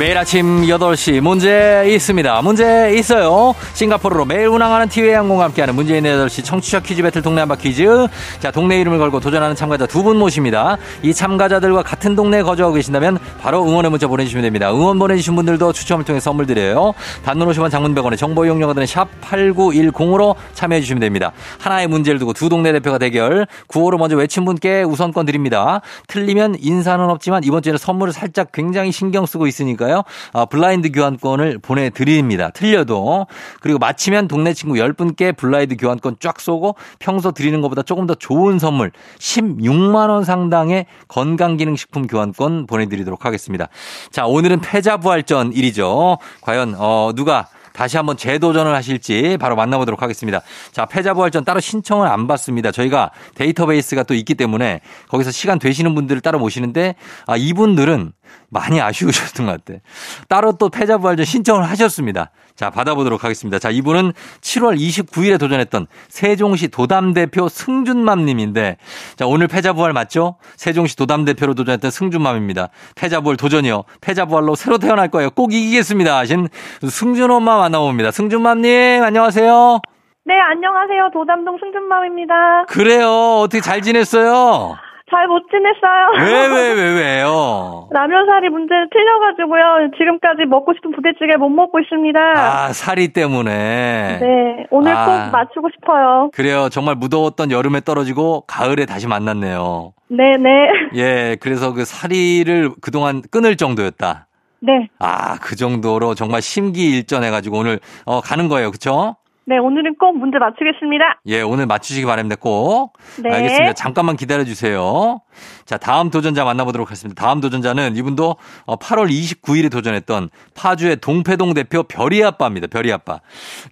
매일 아침 8시 문제 있습니다. 문제 있어요. 싱가포르로 매일 운항하는 티웨이 항공과 함께하는 있는 8시 청취자 퀴즈 배틀 동네 한바 퀴즈. 자, 동네 이름을 걸고 도전하는 참가자 두 분 모십니다. 이 참가자들과 같은 동네에 거주하고 계신다면 바로 응원의 문자 보내주시면 됩니다. 응원 보내주신 분들도 추첨을 통해 선물 드려요. 단문 50원 장문 100원의 정보 이용료가 드는 샵 8910으로 참여해 주시면 됩니다. 하나의 문제를 두고 두 동네 대표가 대결. 구호로 먼저 외친 분께 우선권 드립니다. 틀리면 인사는 없지만 이번 주에는 선물을 살짝 굉장히 신경 쓰고 있으니까요. 거예요. 아, 블라인드 교환권을 보내드립니다. 틀려도. 그리고 마치면 동네 친구 10분께 블라인드 교환권 쫙 쏘고 평소 드리는 것보다 조금 더 좋은 선물 16만원 상당의 건강기능식품 교환권 보내드리도록 하겠습니다. 자, 오늘은 패자부활전 일이죠. 과연, 어, 누가 다시 한번 재도전을 하실지 바로 만나보도록 하겠습니다. 자, 패자부활전 따로 신청을 안 받습니다. 저희가 데이터베이스가 또 있기 때문에 거기서 시간 되시는 분들을 따로 모시는데 아, 이분들은 많이 아쉬우셨던 것 같아. 따로 또 패자부활전 신청을 하셨습니다. 자, 받아보도록 하겠습니다. 자, 이분은 7월 29일에 도전했던 세종시 도담대표 승준맘님인데, 자, 오늘 패자부활 맞죠? 세종시 도담대표로 도전했던 승준맘입니다. 패자부활 도전이요. 패자부활로 새로 태어날 거예요. 꼭 이기겠습니다. 하신 승준 엄마 만나봅니다. 승준맘님, 안녕하세요. 네, 안녕하세요. 도담동 승준맘입니다. 그래요. 어떻게 잘 지냈어요? 잘 못 지냈어요. 왜, 왜, 왜, 왜요? 라면사리 문제 틀려가지고요. 지금까지 먹고 싶은 부대찌개 못 먹고 있습니다. 아, 사리 때문에. 네, 오늘 아. 꼭 맞추고 싶어요. 그래요. 정말 무더웠던 여름에 떨어지고 가을에 다시 만났네요. 네, 네. 예, 그래서 그 사리를 그동안 끊을 정도였다. 네, 아, 그 정도로 정말 심기일전해가지고 오늘, 어, 가는 거예요. 그쵸? 네, 오늘은 꼭 문제 맞추겠습니다. 예, 오늘 맞추시기 바랍니다. 꼭. 네. 알겠습니다. 잠깐만 기다려 주세요. 자, 다음 도전자 만나보도록 하겠습니다. 다음 도전자는 이분도 어, 8월 29일에 도전했던 파주의 동패동 대표 별이 아빠입니다. 별이 아빠.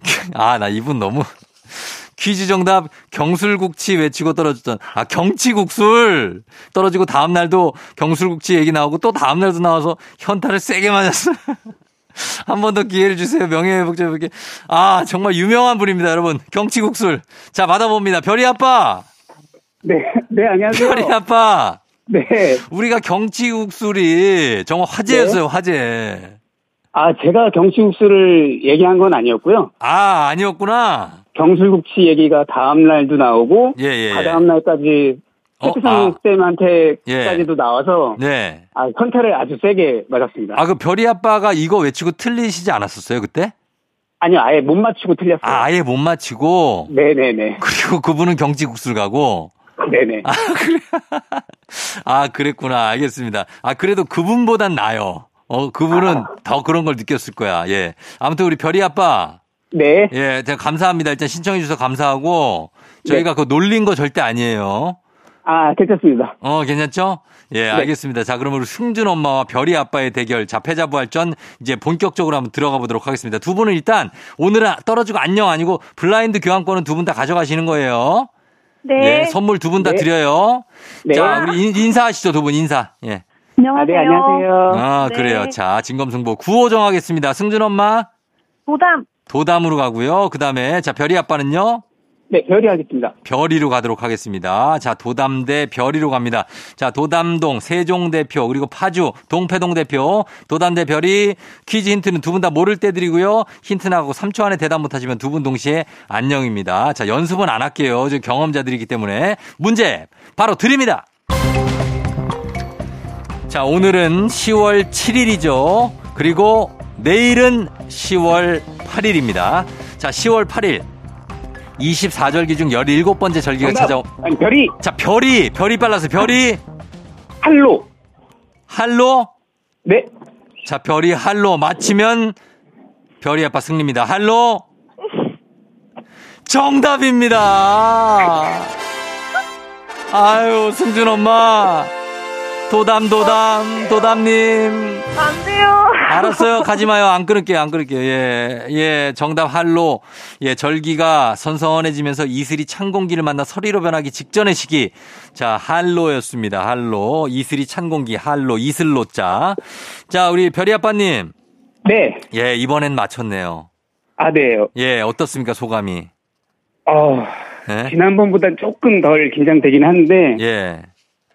아, 나 이분 너무. 퀴즈 정답 경술국치 외치고 떨어졌던 아 경치국술 떨어지고 다음 날도 경술국치 얘기 나오고 또 다음 날도 나와서 현타를 세게 맞았어. 한 번 더 기회를 주세요. 명예회복자분께. 아, 정말 유명한 분입니다, 여러분. 경치국술. 자, 받아봅니다. 별이 아빠. 네, 네, 안녕하세요. 별이 아빠. 네. 우리가 경치국술이 정말 화제였어요, 네. 화제. 아, 제가 경치국수를 얘기한 건 아니었고요. 아, 아니었구나. 경술국치 얘기가 다음 날도 나오고, 예, 예. 다다음 날까지 어, 최태성 아. 쌤한테까지도 나와서, 네. 아, 현타를 아주 세게 맞았습니다. 아, 그 별이 아빠가 이거 외치고 틀리시지 않았었어요, 그때? 아니요, 아예 못 맞추고 틀렸어요. 아, 아예 못 맞히고. 네네네. 그리고 그분은 경치국술 가고. 네네. 아, 그래. 아, 그랬구나. 알겠습니다. 아, 그래도 그분보단 나요. 어, 그분은 더 그런 걸 느꼈을 거야. 예. 아무튼 우리 별이 아빠. 네. 예, 제가 감사합니다. 일단 신청해 주셔서 감사하고. 저희가 그거 놀린 거 절대 아니에요. 아, 괜찮습니다. 어, 괜찮죠? 예, 알겠습니다. 자, 그러면 우리 승준 엄마와 별이 아빠의 대결, 자, 패자부활전 이제 본격적으로 한번 들어가 보도록 하겠습니다. 두 분은 일단 오늘은 떨어지고 안녕 아니고 블라인드 교환권은 두 분 다 가져가시는 거예요. 네. 예, 선물 두 분다 네. 드려요. 네. 자, 우리 인- 인사하시죠, 두 분 인사. 예. 아, 안녕하세요. 네, 안녕하세요. 아, 네. 그래요. 자, 진검승부 구호 정하겠습니다. 승준 엄마 도담. 도담으로 가고요. 그 다음에 자, 별이 아빠는요. 네, 별이 하겠습니다. 별이로 가도록 하겠습니다. 자, 도담 대 별이로 갑니다. 자, 도담동 세종 대표 그리고 파주 동패동 대표 도담 대 별이 퀴즈 힌트는 두 분 다 모를 때 드리고요. 힌트 나가고 3초 안에 대답 못 하시면 두 분 동시에 안녕입니다. 자, 연습은 안 할게요. 저 경험자들이기 때문에 문제 바로 드립니다. 자, 오늘은 10월 7일이죠. 그리고 내일은 10월 8일입니다. 자, 10월 8일. 24절기 중 17번째 절기가 정답. 찾아오. 아니, 별이, 자, 별이, 별이 빨라서 별이 할로. 할로. 네. 자, 별이 할로 맞히면 별이 아빠 승리입니다. 할로. 정답입니다. 아유, 승준 엄마. 도담, 도담, 도담님. 안 돼요. 알았어요. 가지 마요. 안 끊을게요. 안 끊을게요. 예. 예. 정답 할로. 예. 절기가 선선해지면서 이슬이 찬 공기를 만나 서리로 변하기 직전의 시기. 자, 할로였습니다. 할로. 이슬이 찬 공기. 할로. 이슬로 자. 자, 우리 별이 아빠 님. 네. 예. 이번엔 맞췄네요. 아, 네. 예. 어떻습니까? 소감이. 어, 예. 지난번보단 조금 덜 긴장되긴 하는데, 예.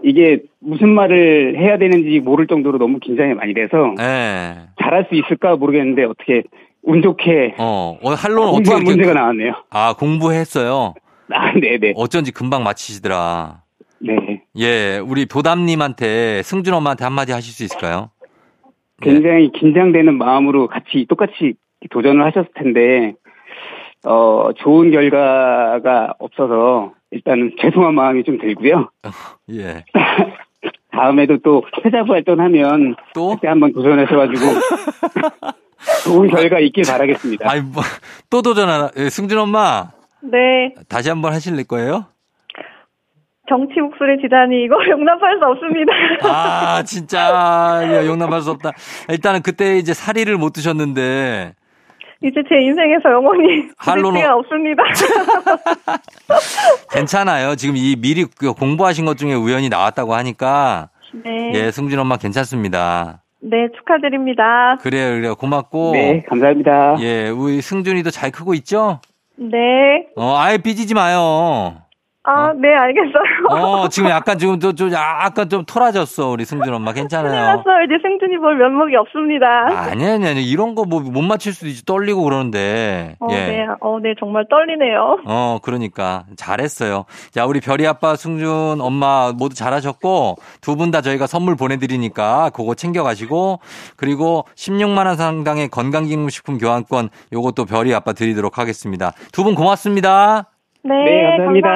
이게 무슨 말을 해야 되는지 모를 정도로 너무 긴장이 많이 돼서, 예. 잘할 수 있을까 모르겠는데, 어떻게, 운 좋게 어. 어, 할로는 어떻게 이렇게. 문제가 나왔네요. 아, 공부했어요. 아, 네네. 어쩐지 금방 맞히시더라. 네. 예. 우리 도담님한테 승준 엄마한테 한마디 하실 수 있을까요? 굉장히 긴장되는 마음으로 같이 똑같이 도전을 하셨을 텐데, 어, 좋은 결과가 없어서 일단은 죄송한 마음이 좀 들고요. 예. 다음에도 또 패자부 활동하면 또? 그때 한번 도전하셔가지고 좋은 결과 있길 바라겠습니다. 아이, 뭐, 또 도전하나. 예, 승준 엄마, 네. 다시 한번 하실 거예요? 정치 목소리 지단이 이거 용납할 수 없습니다. 아, 진짜. 야, 용납할 수 없다. 일단은 그때 이제 사리를 못 드셨는데, 이제 제 인생에서 영원히 부대찌개가 없습니다. 괜찮아요. 지금 이 미리 그 공부하신 것 중에 우연히 나왔다고 하니까, 네. 예, 승준 엄마 괜찮습니다. 네, 축하드립니다. 그래요, 그래요. 고맙고. 네, 감사합니다. 예, 우리 승준이도 잘 크고 있죠? 네. 어, 아예 삐지지 마요. 아, 네, 알겠어요. 어, 지금 약간 지금 좀, 좀 약간 좀 토라졌어, 우리 승준 엄마. 큰일 괜찮아요. 났어요. 이제 승준이 볼 면목이 없습니다. 아니, 아니, 아니. 이런 거 뭐 못 맞힐 수도 있지. 떨리고 그러는데. 어, 예. 네, 어, 네, 정말 떨리네요. 어, 그러니까. 잘했어요. 자, 우리 별이 아빠, 승준 엄마 모두 잘하셨고, 두 분 다 저희가 선물 보내드리니까 그거 챙겨가시고, 그리고 16만원 상당의 건강기능식품 교환권 요것도 별이 아빠 드리도록 하겠습니다. 두 분 고맙습니다. 네, 네, 감사합니다.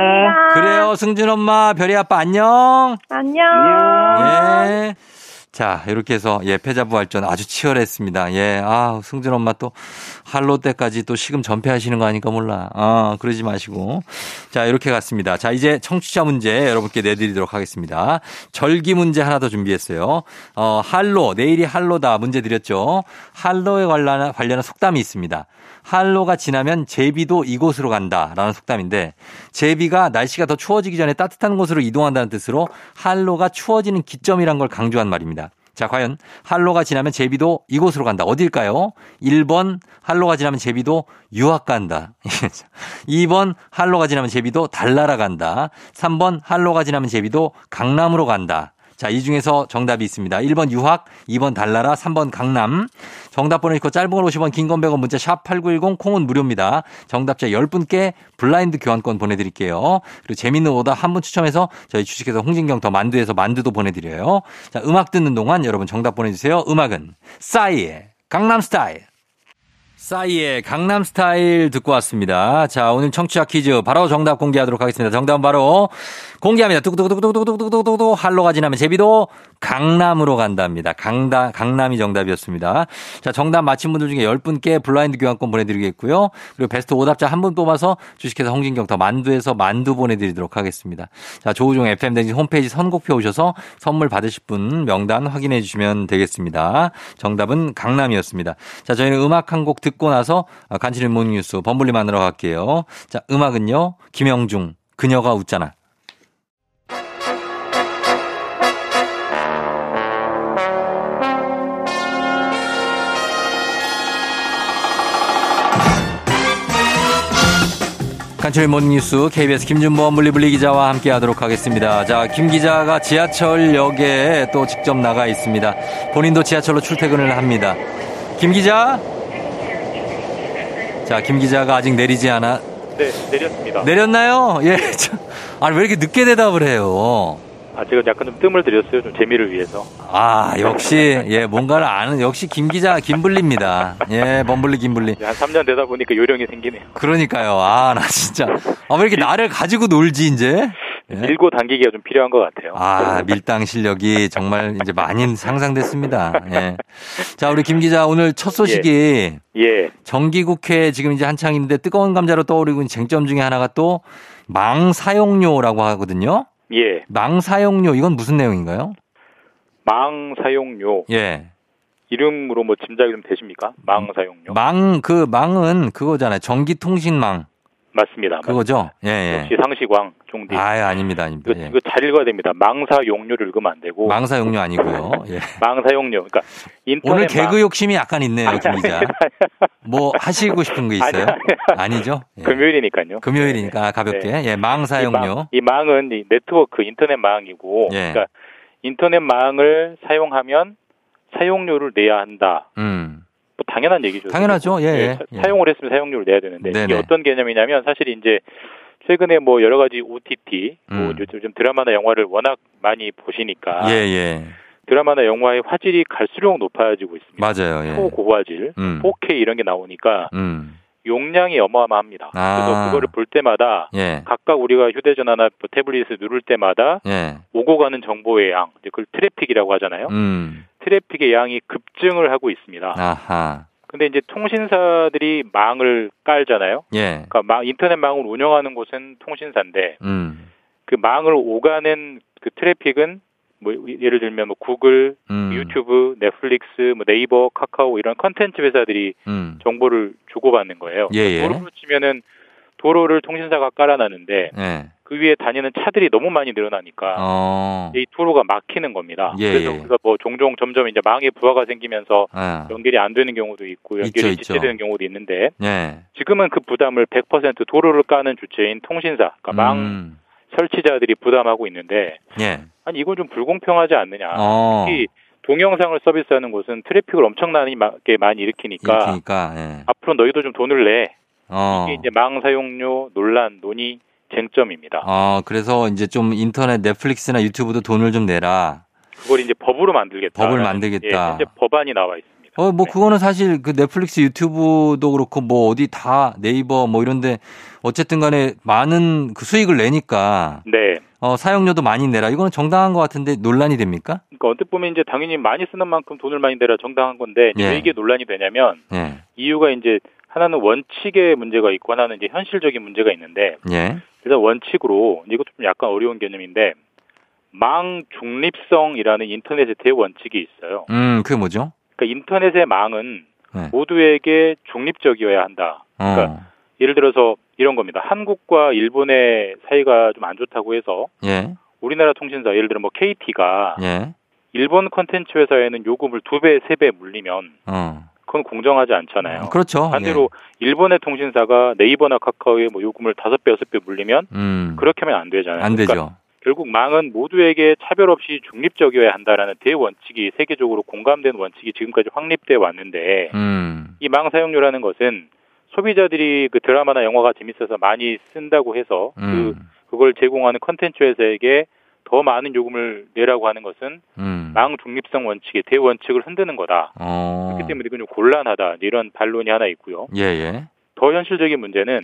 그래요, 승준 엄마, 별이 아빠 안녕. 안녕. 안녕. 예. 자, 이렇게 해서, 예, 패자부활전 아주 치열했습니다. 예, 아, 승준 엄마 또, 할로 때까지 또 시금 전폐하시는 거 아니까 몰라. 아, 그러지 마시고. 자, 이렇게 갔습니다. 자, 이제 청취자 문제 여러분께 내드리도록 하겠습니다. 절기 문제 하나 더 준비했어요. 어, 할로, 내일이 할로다 문제 드렸죠. 할로에 관련한, 관련한 속담이 있습니다. 할로가 지나면 제비도 이곳으로 간다라는 속담인데 제비가 날씨가 더 추워지기 전에 따뜻한 곳으로 이동한다는 뜻으로 할로가 추워지는 기점이란 걸 강조한 말입니다. 자, 과연 할로가 지나면 제비도 이곳으로 간다. 어딜까요? 1번 할로가 지나면 제비도 유학 간다. 2번 할로가 지나면 제비도 달나라 간다. 3번 할로가 지나면 제비도 강남으로 간다. 자, 이 중에서 정답이 있습니다. 1번 유학, 2번 달나라, 3번 강남. 정답 보내시고 짧은 걸 50원, 긴 건 100원, 문자 샵 8910, 콩은 무료입니다. 정답자 10분께 블라인드 교환권 보내드릴게요. 그리고 재밌는 오다 한 분 추첨해서 저희 주식회사 홍진경 더 만두에서 만두도 보내드려요. 자, 음악 듣는 동안 여러분 정답 보내주세요. 음악은 싸이의 강남 스타일. 싸이의 강남 스타일 듣고 왔습니다. 자, 오늘 청취자 퀴즈 바로 정답 공개하도록 하겠습니다. 정답은 바로 공개합니다. 뚝뚝뚝뚝뚝뚝뚝뚝뚝 한로가 지나면 제비도 강남으로 간답니다. 강다, 강남이 정답이었습니다. 자, 정답 맞힌 분들 중에 10분께 블라인드 교환권 보내드리겠고요. 그리고 베스트 오답자 한 분 뽑아서 주식회사 홍진경 더 만두에서 만두 보내드리도록 하겠습니다. 자, 조우종 FM댕진 홈페이지 선곡표 오셔서 선물 받으실 분 명단 확인해 주시면 되겠습니다. 정답은 강남이었습니다. 자, 저희는 음악 한곡 듣고 나서 간추린 모닝뉴스 범블리 만나러 갈게요. 자, 음악은요. 김영중, 그녀가 웃잖아. 간추린 모닝뉴스 KBS 김준범 물리블리 기자와 함께 하도록 하겠습니다. 자, 김 기자가 지하철역에 또 직접 나가 있습니다. 본인도 지하철로 출퇴근을 합니다. 김 기자? 자, 김 기자가 아직 내리지 않아. 네, 내렸습니다. 내렸나요? 예. 참. 아니, 왜 이렇게 늦게 대답을 해요? 아, 제가 약간 좀 뜸을 들였어요. 좀 재미를 위해서. 아, 역시, 예, 뭔가를 아는, 역시 김 기자, 김블리입니다. 예, 범블리 김블리. 한 3년 되다 보니까 요령이 생기네요. 그러니까요. 아, 나 진짜. 아, 왜 이렇게 나를 가지고 놀지, 이제? 예? 밀고 당기기가 좀 필요한 것 같아요. 아, 밀당 실력이 정말 이제 많이 상상됐습니다. 예. 자, 우리 김 기자 오늘 첫 소식이 예. 정기국회 지금 이제 한창인데 뜨거운 감자로 떠오르고 있는 쟁점 중에 하나가 또 망 사용료라고 하거든요. 예. 망 사용료 이건 무슨 내용인가요? 망 사용료. 예. 이름으로 뭐 짐작이 좀 되십니까? 망 사용료. 망 그 망은 그거잖아요. 전기통신망 맞습니다. 그거죠. 예, 예. 역시 상시광 종디. 아, 아닙니다, 아닙니다. 이거, 예. 이거 잘 읽어야 됩니다. 망사 용료를 읽으면 안 되고. 망 사용료 아니고요. 예. 망사 용료. 그러니까 인터넷 오늘 망- 개그 욕심이 약간 있네요, 김 기자. 뭐 하시고 싶은 거 있어요? 아니 죠? 예. 금요일이니까요. 금요일이니까 가볍게. 네. 예, 망 이, 망, 사용료. 이 망은 이 네트워크 인터넷 망이고, 예. 그러니까 인터넷 망을 사용하면 사용료를 내야 한다. 음. 뭐 당연한 얘기죠. 당연하죠. 예, 예. 사- 예. 사용을 했으면 사용료를 내야 되는데 네네. 이게 어떤 개념이냐면 사실 이제 최근에 뭐 여러 가지 OTT, 뭐 음. 요즘 드라마나 영화를 워낙 많이 보시니까 예, 예. 드라마나 영화의 화질이 갈수록 높아지고 있습니다. 맞아요. 예. 초고화질, 음. 4K 이런 게 나오니까 음. 용량이 어마어마합니다. 아. 그래서 그거를 볼 때마다 예. 각각 우리가 휴대전화나 뭐 태블릿을 누를 때마다 예. 오고 가는 정보의 양, 이제 그걸 트래픽이라고 하잖아요. 음. 트래픽의 양이 급증을 하고 있습니다. 아하. 근데 이제 통신사들이 망을 깔잖아요. 예. 그러니까 망, 인터넷 망을 운영하는 곳은 통신사인데 음. 그 망을 오가는 그 트래픽은 뭐 예를 들면 뭐 구글, 음. 유튜브, 넷플릭스, 뭐 네이버, 카카오 이런 컨텐츠 회사들이 음. 정보를 주고받는 거예요. 예, 예. 도로로 치면은 도로를 통신사가 깔아놨는데 예. 그 위에 다니는 차들이 너무 많이 늘어나니까 어. 이 도로가 막히는 겁니다. 예, 그래서 예. 우리가 뭐 종종 점점 이제 망의 부하가 생기면서 아. 연결이 안 되는 경우도 있고 연결이 있죠. 지체되는 경우도 있는데 예. 지금은 그 부담을 100% 도로를 까는 주체인 통신사, 그러니까 망 음. 설치자들이 부담하고 있는데 예. 아니 이건 좀 불공평하지 않느냐. 어. 특히 동영상을 서비스하는 곳은 트래픽을 엄청나게 많이 일으키니까 그러니까 예. 앞으로 너희도 좀 돈을 내. 어. 이게 이제 망 사용료 논란 논의 쟁점입니다. 어, 그래서 이제 좀 인터넷 넷플릭스나 유튜브도 돈을 좀 내라. 그걸 이제 법으로 만들겠다. 법을 만들겠다. 예, 현재 법안이 나와 있습니다. 어, 뭐 네. 그거는 사실 그 넷플릭스 유튜브도 그렇고 뭐 어디 다 네이버 뭐 이런데 어쨌든 간에 많은 그 수익을 내니까 네. 어, 사용료도 많이 내라. 이거는 정당한 것 같은데 논란이 됩니까? 그러니까 언뜻 보면 이제 당연히 많이 쓰는 만큼 돈을 많이 내라 정당한 건데 예. 왜 이게 논란이 되냐면 예. 이유가 이제 하나는 원칙의 문제가 있고 하나는 이제 현실적인 문제가 있는데 예. 그래서 원칙으로 이것도 좀 약간 어려운 개념인데 망 중립성이라는 인터넷의 대원칙이 있어요. 음, 그게 뭐죠? 그러니까 인터넷의 망은 네. 모두에게 중립적이어야 한다. 그러니까 어. 예를 들어서 이런 겁니다. 한국과 일본의 사이가 좀 안 좋다고 해서 예. 우리나라 통신사 예를 들어 뭐 KT가 예. 일본 컨텐츠 회사에는 요금을 두 배, 세 배 물리면 어. 그건 공정하지 않잖아요. 그렇죠. 반대로 일본의 통신사가 네이버나 카카오에 뭐 요금을 다섯 배, 여섯 배 물리면 예. 음. 그렇게 하면 안 되잖아요. 안 그러니까 되죠. 결국 망은 모두에게 차별 없이 중립적이어야 한다라는 대원칙이 세계적으로 공감된 원칙이 지금까지 확립돼 왔는데 음. 이망 사용료라는 것은 소비자들이 그 드라마나 영화가 재밌어서 많이 쓴다고 해서 그 음. 그걸 제공하는 컨텐츠 회사에게 더 많은 요금을 내라고 하는 것은 음. 망 중립성 원칙의 대원칙을 흔드는 거다. 어. 그렇기 때문에 이건 좀 곤란하다. 이런 반론이 하나 있고요. 예, 예. 더 현실적인 문제는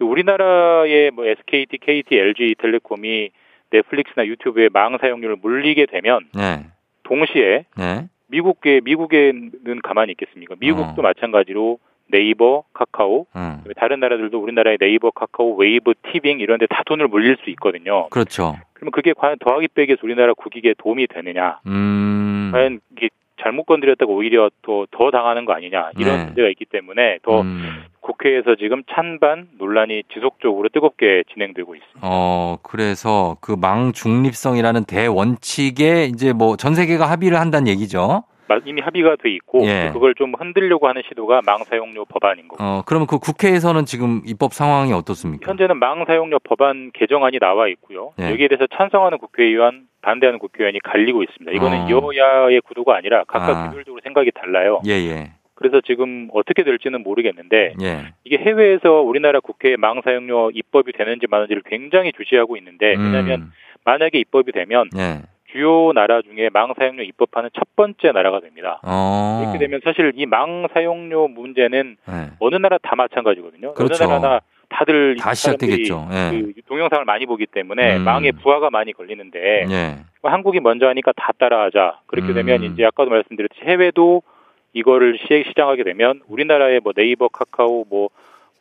우리나라의 뭐 SKT, KT, LG 텔레콤이 넷플릭스나 유튜브의 망 사용료를 물리게 되면 네. 동시에 네. 미국계 미국에는 가만히 있겠습니까? 미국도 어. 마찬가지로 네이버, 카카오, 음. 다른 나라들도 우리나라의 네이버, 카카오, 웨이브, 티빙 이런 데 다 돈을 물릴 수 있거든요. 그렇죠. 그러면 그게 과연 더하기 빼기에서 우리나라 국익에 도움이 되느냐? 음. 과연 이게 잘못 건드렸다고 오히려 더, 더 당하는 거 아니냐 이런 네. 문제가 있기 때문에 더 음. 국회에서 지금 찬반 논란이 지속적으로 뜨겁게 진행되고 있습니다. 어, 그래서 그 망 중립성이라는 대원칙에 이제 뭐 전 세계가 합의를 한다는 얘기죠. 마- 이미 합의가 돼 있고 예. 그걸 좀 흔들려고 하는 시도가 망 사용료 법안인 거고 어, 그러면 그 국회에서는 지금 입법 상황이 어떻습니까? 현재는 망 사용료 법안 개정안이 나와 있고요. 예. 여기에 대해서 찬성하는 국회의원, 반대하는 국회의원이 갈리고 있습니다. 이거는 어. 여야의 구도가 아니라 각각 아. 개별적으로 생각이 달라요. 예, 예. 그래서 지금 어떻게 될지는 모르겠는데 예. 이게 해외에서 우리나라 국회에 망 사용료 입법이 되는지 마는지를 굉장히 주시하고 있는데 음. 왜냐하면 만약에 입법이 되면 예. 주요 나라 중에 망 사용료 입법하는 첫 번째 나라가 됩니다. 어. 이렇게 되면 사실 이 망 사용료 문제는 예. 어느 나라 다 마찬가지거든요. 그렇죠. 어느 나라나 다들 다 시작되겠죠. 예. 그 동영상을 많이 보기 때문에 음. 망의 부하가 많이 걸리는데 예. 한국이 먼저 하니까 다 따라하자. 그렇게 음. 되면 이제 아까도 말씀드렸듯이 해외도 이거를 시, 시작하게 되면 우리나라의 뭐 네이버, 카카오, 뭐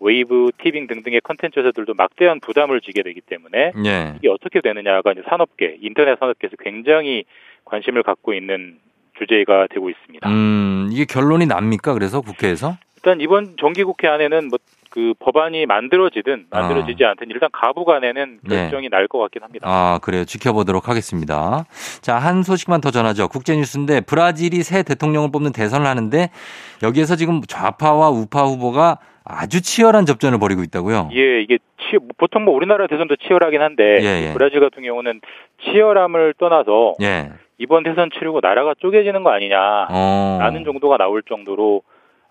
웨이브, 티빙 등등의 컨텐츠 회사들도 막대한 부담을 지게 되기 때문에 예. 이게 어떻게 되느냐가 이제 산업계, 인터넷 산업계에서 굉장히 관심을 갖고 있는 주제가 되고 있습니다. 음, 이게 결론이 납니까? 그래서 국회에서? 일단 이번 정기국회 안에는 뭐 그 법안이 만들어지든 만들어지지 않든 일단 가부 간에는 네. 결정이 날것 같긴 합니다. 아, 그래요. 지켜보도록 하겠습니다. 자, 한 소식만 더 전하죠. 국제뉴스인데 브라질이 새 대통령을 뽑는 대선을 하는데 여기에서 지금 좌파와 우파 후보가 아주 치열한 접전을 벌이고 있다고요. 예, 이게 치, 보통 뭐 우리나라 대선도 치열하긴 한데 예, 예. 브라질 같은 경우는 치열함을 떠나서 예. 이번 대선 치르고 나라가 쪼개지는 거 아니냐 어. 라는 정도가 나올 정도로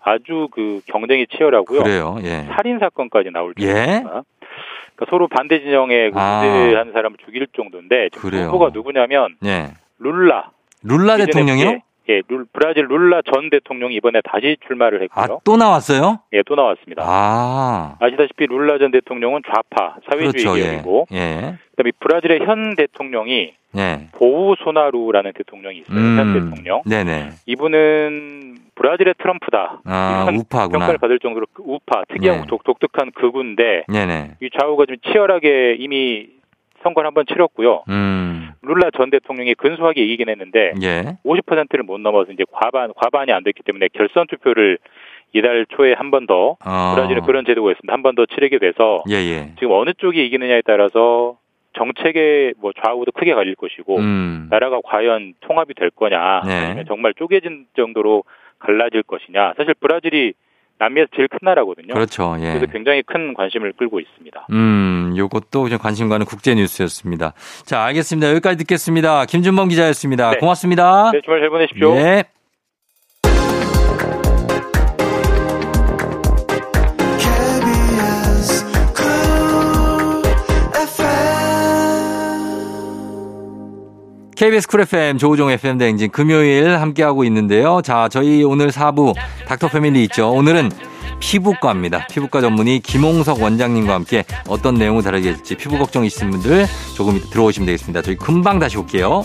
아주 그 경쟁이 치열하고요. 그래요. 예. 살인 사건까지 나올 예? 정도입니다. 그러니까 서로 반대 진영에 그 아. 무대하는 사람을 죽일 정도인데 그래요. 후보가 누구냐면 예. 룰라 룰라 대통령이요? 예, 예, 룰- 브라질 룰라 전 대통령이 이번에 다시 출마를 아, 했고요. 또 나왔어요? 예, 또 나왔습니다. 아. 아시다시피 룰라 전 대통령은 좌파 사회주의 그렇죠. 예. 계열이고 예. 그다음에 브라질의 현 대통령이 예. 보우소나루라는 대통령이 있어요. 현 대통령. 네네. 이분은 브라질의 트럼프다. 아, 우파구나. 평가를 받을 정도로 그 우파 특이한 네. 독, 독특한 극우인데 네네. 이 좌우가 좀 치열하게 이미 선거를 한번 치렀고요. 음. 룰라 전 대통령이 근소하게 이기긴 했는데 예. 50%를 못 넘어서 이제 과반 과반이 안 됐기 때문에 결선 투표를 이달 초에 한 번더 어. 브라질은 그런 제도가 있습니다. 한 번 더 치르게 돼서 예, 예. 지금 어느 쪽이 이기느냐에 따라서 정책의 뭐 좌우도 크게 갈릴 것이고 음. 나라가 과연 통합이 될 거냐 네. 아니면 정말 쪼개진 정도로 갈라질 것이냐 사실 브라질이 남미에서 제일 큰 나라거든요. 그렇죠. 예. 그래서 굉장히 큰 관심을 끌고 있습니다. 음, 요것도 관심 가는 국제 뉴스였습니다. 자, 알겠습니다. 여기까지 듣겠습니다. 김준범 기자였습니다. 네. 고맙습니다. 네, 주말 잘 보내십시오. 예. KBS 쿨 FM 조우종 FM 대행진 금요일 함께하고 있는데요. 자, 저희 오늘 4부 닥터 패밀리 있죠. 오늘은 피부과입니다. 피부과 전문의 김홍석 원장님과 함께 어떤 내용을 다루게 될지 피부 걱정 있으신 분들 조금 들어오시면 되겠습니다. 저희 금방 다시 올게요.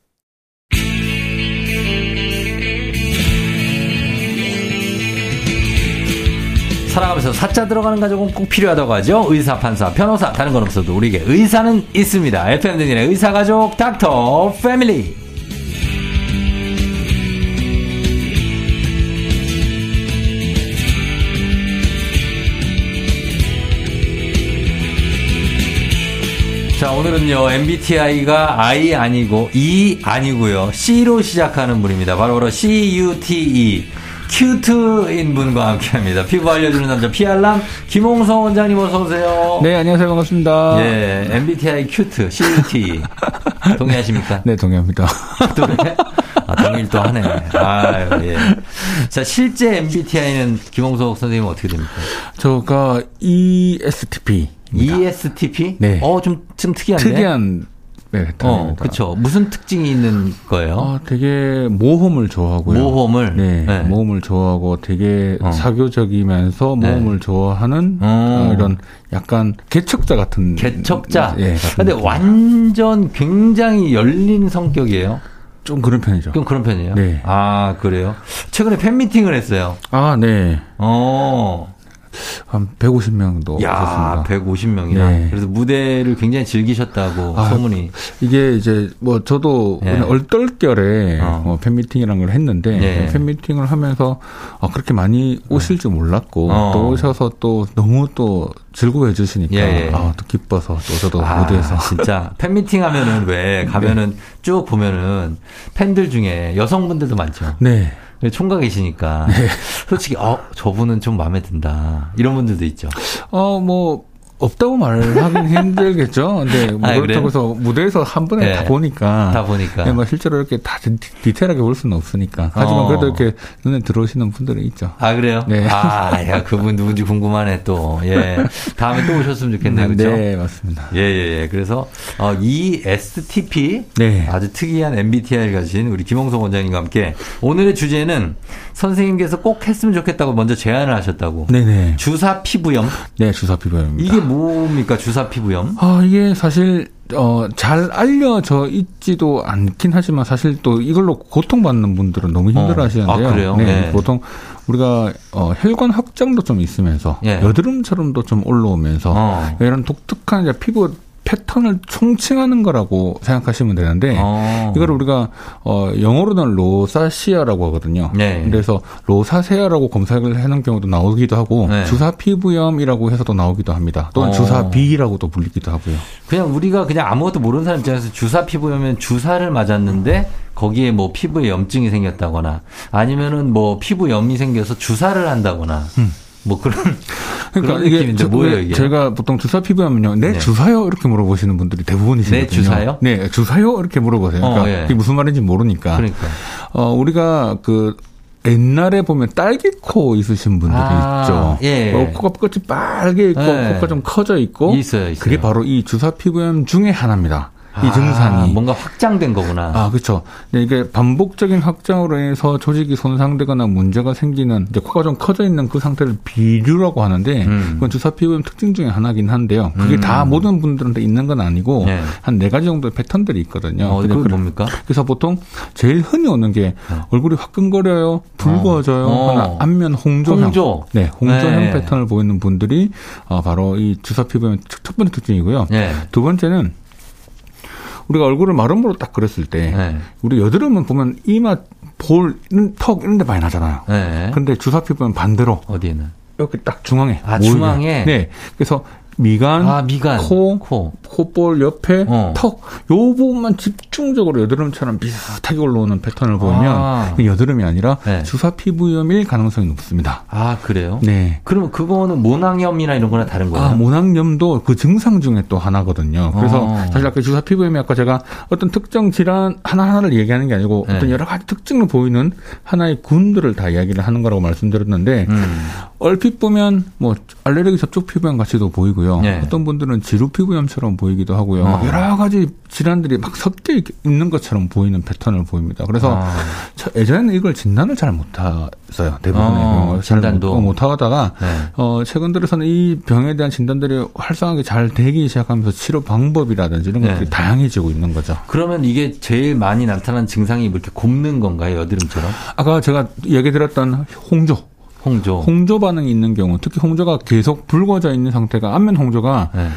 살아가면서 사자 들어가는 가족은 꼭 필요하다고 하죠. 의사, 판사, 변호사, 다른 건 없어도 우리에게 의사는 있습니다. FM 등진의 의사 가족 닥터 패밀리. 자, 오늘은요, MBTI가 I 아니고 E 아니고요. C로 시작하는 분입니다. 바로 바로 CUTE. cute인 분과 함께 합니다. 피부 알려주는 남자 피알람 김홍석 원장님 어서 오세요. 네, 안녕하세요. 반갑습니다. 예, MBTI cute, CUTE. 동의하십니까? 네, 동의합니다. 동의? 아, 또 하네. 아유, 예. 자, 실제 MBTI는 김홍석 선생님은 어떻게 됩니까? 저가 ESTP. ESTP? 네. 어, 좀, 좀 특이한데? 특이한, 네, 어. 그쵸. 무슨 특징이 있는 거예요? 아, 되게 모험을 좋아하고요. 모험을? 네, 네. 모험을 좋아하고 되게 어. 사교적이면서 모험을 좋아하는 어. 어, 이런 약간 개척자 같은. 개척자? 예, 근데. 완전 굉장히 열린 성격이에요. 좀 그런 편이죠. 좀 그런 편이에요. 네. 아, 그래요? 최근에 팬 미팅을 했어요. 아, 네. 어. 한 150명도 야, 오셨습니다. 150명이나. 네. 그래서 무대를 굉장히 즐기셨다고 아, 소문이. 이게 이제 뭐 저도 예. 그냥 얼떨결에 어. 뭐 팬미팅이라는 걸 했는데 예. 팬미팅을 하면서 아, 그렇게 많이 오실 줄 몰랐고 어. 또 오셔서 또 너무 또 즐거워해 주시니까 예, 예. 아, 또 기뻐서 또 저도 아, 무대에서 진짜 팬미팅 하면은 왜 가면은 네. 쭉 보면은 팬들 중에 여성분들도 많죠. 네. 총각 계시니까. 솔직히 어 저분은 좀 마음에 든다. 이런 분들도 있죠. 어, 뭐, 없다고 말하긴 힘들겠죠. 근데 뭐 아, 그렇다고? 해서 무대에서 한 번에 네. 다 보니까. 다 보니까. 네, 뭐 실제로 이렇게 다 디- 디테일하게 볼 수는 없으니까. 하지만 어. 그래도 이렇게 눈에 들어오시는 분들은 있죠. 아 그래요? 네. 아, 야 그분 누군지 궁금하네 또. 예. 다음에 또 오셨으면 좋겠네요. 그렇죠? 네, 맞습니다. 예, 예, 예. 그래서, 어, ESTP. 네. 아주 특이한 MBTI를 가진 우리 김홍석 원장님과 함께 오늘의 주제는 선생님께서 꼭 했으면 좋겠다고 먼저 제안을 하셨다고. 네네. 주사 피부염. 네, 주사 피부염입니다. 이게 뭡니까, 주사 피부염? 아, 이게 사실, 어, 잘 알려져 있지도 않긴 하지만 사실 또 이걸로 고통받는 분들은 너무 힘들어 어. 하시는데요. 아, 그래요? 네, 네. 보통 우리가, 어, 혈관 확장도 좀 있으면서 예. 여드름처럼도 좀 올라오면서 어. 이런 독특한 이제 피부 패턴을 총칭하는 거라고 생각하시면 되는데 어. 이걸 우리가 어 영어로는 로사시아라고 하거든요. 네. 그래서 로사세아라고 검색을 하는 경우도 나오기도 하고 네. 주사 피부염이라고 해서도 나오기도 합니다. 또는 어. 주사 비라고도 불리기도 하고요. 그냥 우리가 그냥 아무것도 모르는 사람 입장에서 주사 피부염면 주사를 맞았는데 거기에 뭐 피부에 염증이 생겼다거나 아니면은 뭐 피부염이 생겨서 주사를 한다거나 뭐 그런 그러니까 그런 이게 저- 뭐예요 왜 이게? 제가 보통 주사 피부염은요. 네, 네. 주사요 이렇게 물어보시는 분들이 대부분이시거든요. 네, 주사요? 네, 주사요 이렇게 물어보세요. 그러니까 어, 예. 그게 무슨 말인지 모르니까. 그러니까 어, 우리가 그 옛날에 보면 딸기코 있으신 분들이 아, 있죠. 예. 어, 코가 끝이 빨개 있고 예. 코가 좀 커져 있고 있어요, 있어요. 그게 바로 이 주사 피부염 중에 하나입니다. 이 아, 증상이 뭔가 확장된 거구나. 아, 그렇죠. 네, 이게 반복적인 확장으로 인해서 조직이 손상되거나 문제가 생기는 이제 코가 좀 커져 있는 그 상태를 비류라고 하는데 음. 그건 주사 피부염 특징 중에 하나긴 한데요. 그게 음. 다 모든 분들한테 있는 건 아니고 네. 한네 가지 정도의 패턴들이 있거든요. 어, 근데 그게 뭡니까? 그래서 보통 제일 흔히 오는 게 얼굴이 화끈거려요, 붉어져요, 어. 하나 안면 홍조형. 홍조. 네, 홍조형 네. 패턴을 보이는 분들이 어, 바로 이 주사 피부염 첫- 첫 번째 특징이고요. 네. 두 번째는 우리가 얼굴을 마름모로 딱 그렸을 때 네. 우리 여드름은 보면 이마 볼, 턱 이런 데 많이 나잖아요. 네. 근데 주사 피부는 반대로 어디에는? 이렇게 딱 중앙에 아. 중앙에? 네. 그래서 미간, 아, 미간, 코, 코. 콧볼 옆에 어. 턱, 요 부분만 집중적으로 여드름처럼 비슷하게 올라오는 패턴을 보면 아. 여드름이 아니라 네. 주사 피부염일 가능성이 높습니다. 아, 그래요? 네. 그러면 그거는 모낭염이나 이런 거나 다른 거예요? 아, 모낭염도 그 증상 중에 또 하나거든요. 그래서 어. 사실 아까 주사 피부염이 아까 제가 어떤 특정 질환 하나하나를 얘기하는 게 아니고 네. 어떤 여러 가지 특징을 보이는 하나의 군들을 다 이야기를 하는 거라고 말씀드렸는데 음. 얼핏 보면 뭐 알레르기 접촉 피부염 같이도 보이고요. 네. 어떤 분들은 지루 피부염처럼 보이 기도 하고요. 어. 여러 가지 질환들이 막 섞여 있- 있는 것처럼 보이는 패턴을 보입니다. 그래서 아. 저- 예전에는 이걸 진단을 잘 못했어요. 대부분의 어, 진단도. 못, 못하다가 네. 어, 최근 들어서는 이 병에 대한 진단들이 활성하게 잘 되기 시작하면서 치료 방법이라든지 이런 네. 것들이 다양해지고 있는 거죠. 그러면 이게 제일 많이 나타나는 증상이 뭐 이렇게 곱는 건가요? 여드름처럼? 아까 제가 얘기 드렸던 홍조. 홍조. 홍조 반응이 있는 경우, 특히 홍조가 계속 붉어져 있는 상태가, 안면 홍조가 네.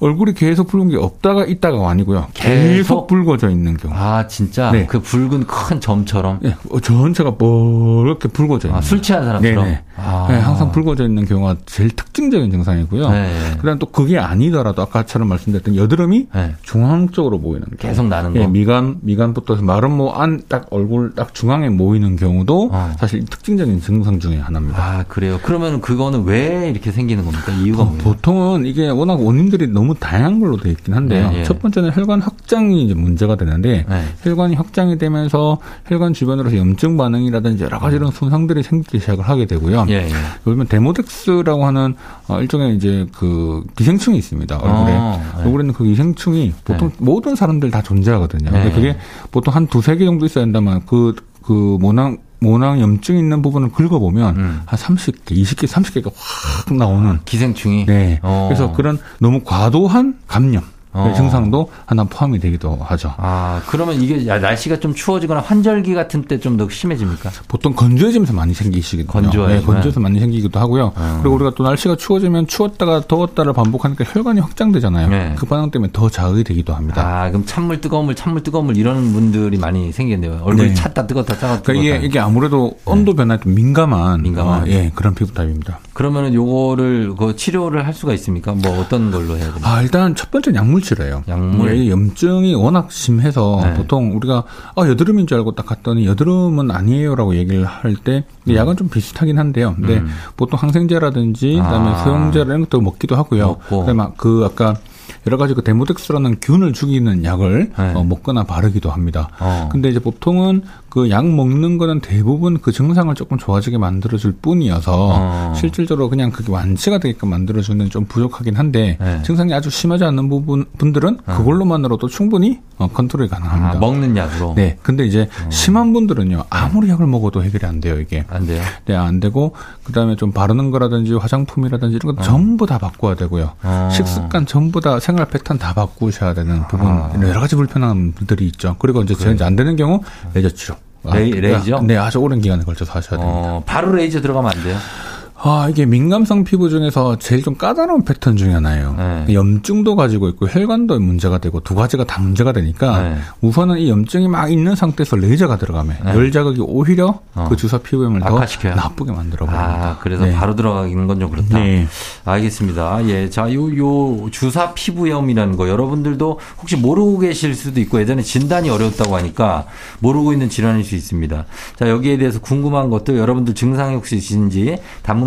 얼굴이 계속 붉은 게 없다가 있다가 아니고요. 계속, 계속? 붉어져 있는 경우. 아, 진짜? 네. 그 붉은 큰 점처럼? 예, 어, 전체가 뻘겋게 붉어져 있는. 아, 술 취한 사람처럼? 네네. 아. 네, 항상 붉어져 있는 경우가 제일 특징적인 증상이고요. 네. 그다음 또 그게 아니더라도 아까처럼 말씀드렸던 여드름이 네. 중앙적으로 보이는 경우. 계속 나는 거? 예, 미간 미간부터 해서 마름모 안 딱 얼굴 딱 중앙에 모이는 경우도 어. 사실 특징적인 증상 중에 하나입니다. 아, 그래요? 그러면 그거는 왜 이렇게 생기는 겁니까? 이유가 어, 뭐예요? 보통은 이게 워낙 원인들이 너무 다양한 걸로 되어 있긴 한데요. 네, 예. 첫 번째는 혈관 확장이 이제 문제가 되는데 네. 혈관이 확장이 되면서 혈관 주변으로서 염증 반응이라든지 여러 가지 이런 손상들이 생기기 시작을 하게 되고요. 예, 예. 요즘은 데모덱스라고 하는 어, 일종의 이제 그 기생충이 있습니다. 얼굴에. 어, 네. 얼굴에 있는 그 기생충이 보통 모든 사람들 다 존재하거든요. 근데 네. 그게 보통 한 두세 개 정도 있어야 한다면 그, 그 모낭, 모낭 염증 있는 부분을 긁어보면 음. 한 30개, 20개, 30개가 확 나오는. 기생충이? 네. 어. 그래서 그런 너무 과도한 감염. 어. 증상도 하나 포함이 되기도 하죠. 아, 그러면 이게 야, 날씨가 좀 추워지거나 환절기 같은 때 좀 더 심해집니까? 보통 건조해지면서 많이 생기시거든요. 건조해지면? 네, 건조해서 많이 생기기도 하고요. 음. 그리고 우리가 또 날씨가 추워지면 추웠다가 더웠다를 반복하니까 혈관이 확장되잖아요. 네. 그 반응 때문에 더 자극이 되기도 합니다. 아, 그럼 찬물, 뜨거운 물, 찬물, 뜨거운 물 이런 분들이 많이 생기겠네요. 얼굴이 네. 찼다, 뜨겁다, 차갑다. 그러니까 이게, 이게 아무래도 온도 변화에 좀 민감한, 민감한. 어, 예, 그런 피부 타입입니다. 그러면은 요거를 그 치료를 할 수가 있습니까? 뭐 어떤 걸로 해야 됩니까? 아, 일단 첫 번째 약물 치료예요. 약물? 예, 염증이 워낙 심해서 네. 보통 우리가 아, 여드름인 줄 알고 딱 갔더니 여드름은 아니에요라고 얘기를 할 때 약은 좀 비슷하긴 한데요. 근데 음. 보통 항생제라든지 그다음에 아. 수용제 이런 것도 먹기도 하고요. 그다음에 막그 아까 여러 가지 그 데모덱스라는 균을 죽이는 약을 네. 어, 먹거나 바르기도 합니다. 어. 근데 이제 보통은 그 약 먹는 거는 대부분 그 증상을 조금 좋아지게 만들어줄 뿐이어서 어. 실질적으로 그냥 그게 완치가 되게끔 만들어주는 좀 부족하긴 한데 네. 증상이 아주 심하지 않는 부분 분들은 그걸로만으로도 충분히 어, 컨트롤이 가능합니다. 아, 먹는 약으로? 네, 근데 이제 심한 분들은요 아무리 약을 먹어도 해결이 안 돼요 이게. 안 돼요? 네, 안 되고 그다음에 좀 바르는 거라든지 화장품이라든지 이런 거 전부 다 바꿔야 되고요. 어. 식습관 전부 다 생활 패턴 다 바꾸셔야 되는 부분 아. 여러 가지 불편한 분들이 있죠. 그리고 이제 제가 이제 안 되는 경우 레이저 치료. 아, 레이- 그러니까 레이저? 네, 아주 오랜 기간에 걸쳐서 하셔야 됩니다. 어, 바로 레이저 들어가면 안 돼요? 아, 이게 민감성 피부 중에서 제일 좀 까다로운 패턴 중에 하나예요. 네. 염증도 가지고 있고 혈관도 문제가 되고 두 가지가 다 문제가 되니까 네. 우선은 이 염증이 막 있는 상태에서 레이저가 들어가면 네. 열 자극이 오히려 어. 그 주사 피부염을 더 악화시켜요? 나쁘게 만들어 버립니다. 아, 그래서 네. 바로 들어가는 건 좀 그렇다. 네. 알겠습니다. 예. 자, 요, 요, 주사 피부염이라는 거 여러분들도 혹시 모르고 계실 수도 있고 예전에 진단이 어려웠다고 하니까 모르고 있는 질환일 수 있습니다. 자, 여기에 대해서 궁금한 것들 여러분들 증상이 혹시 있으신지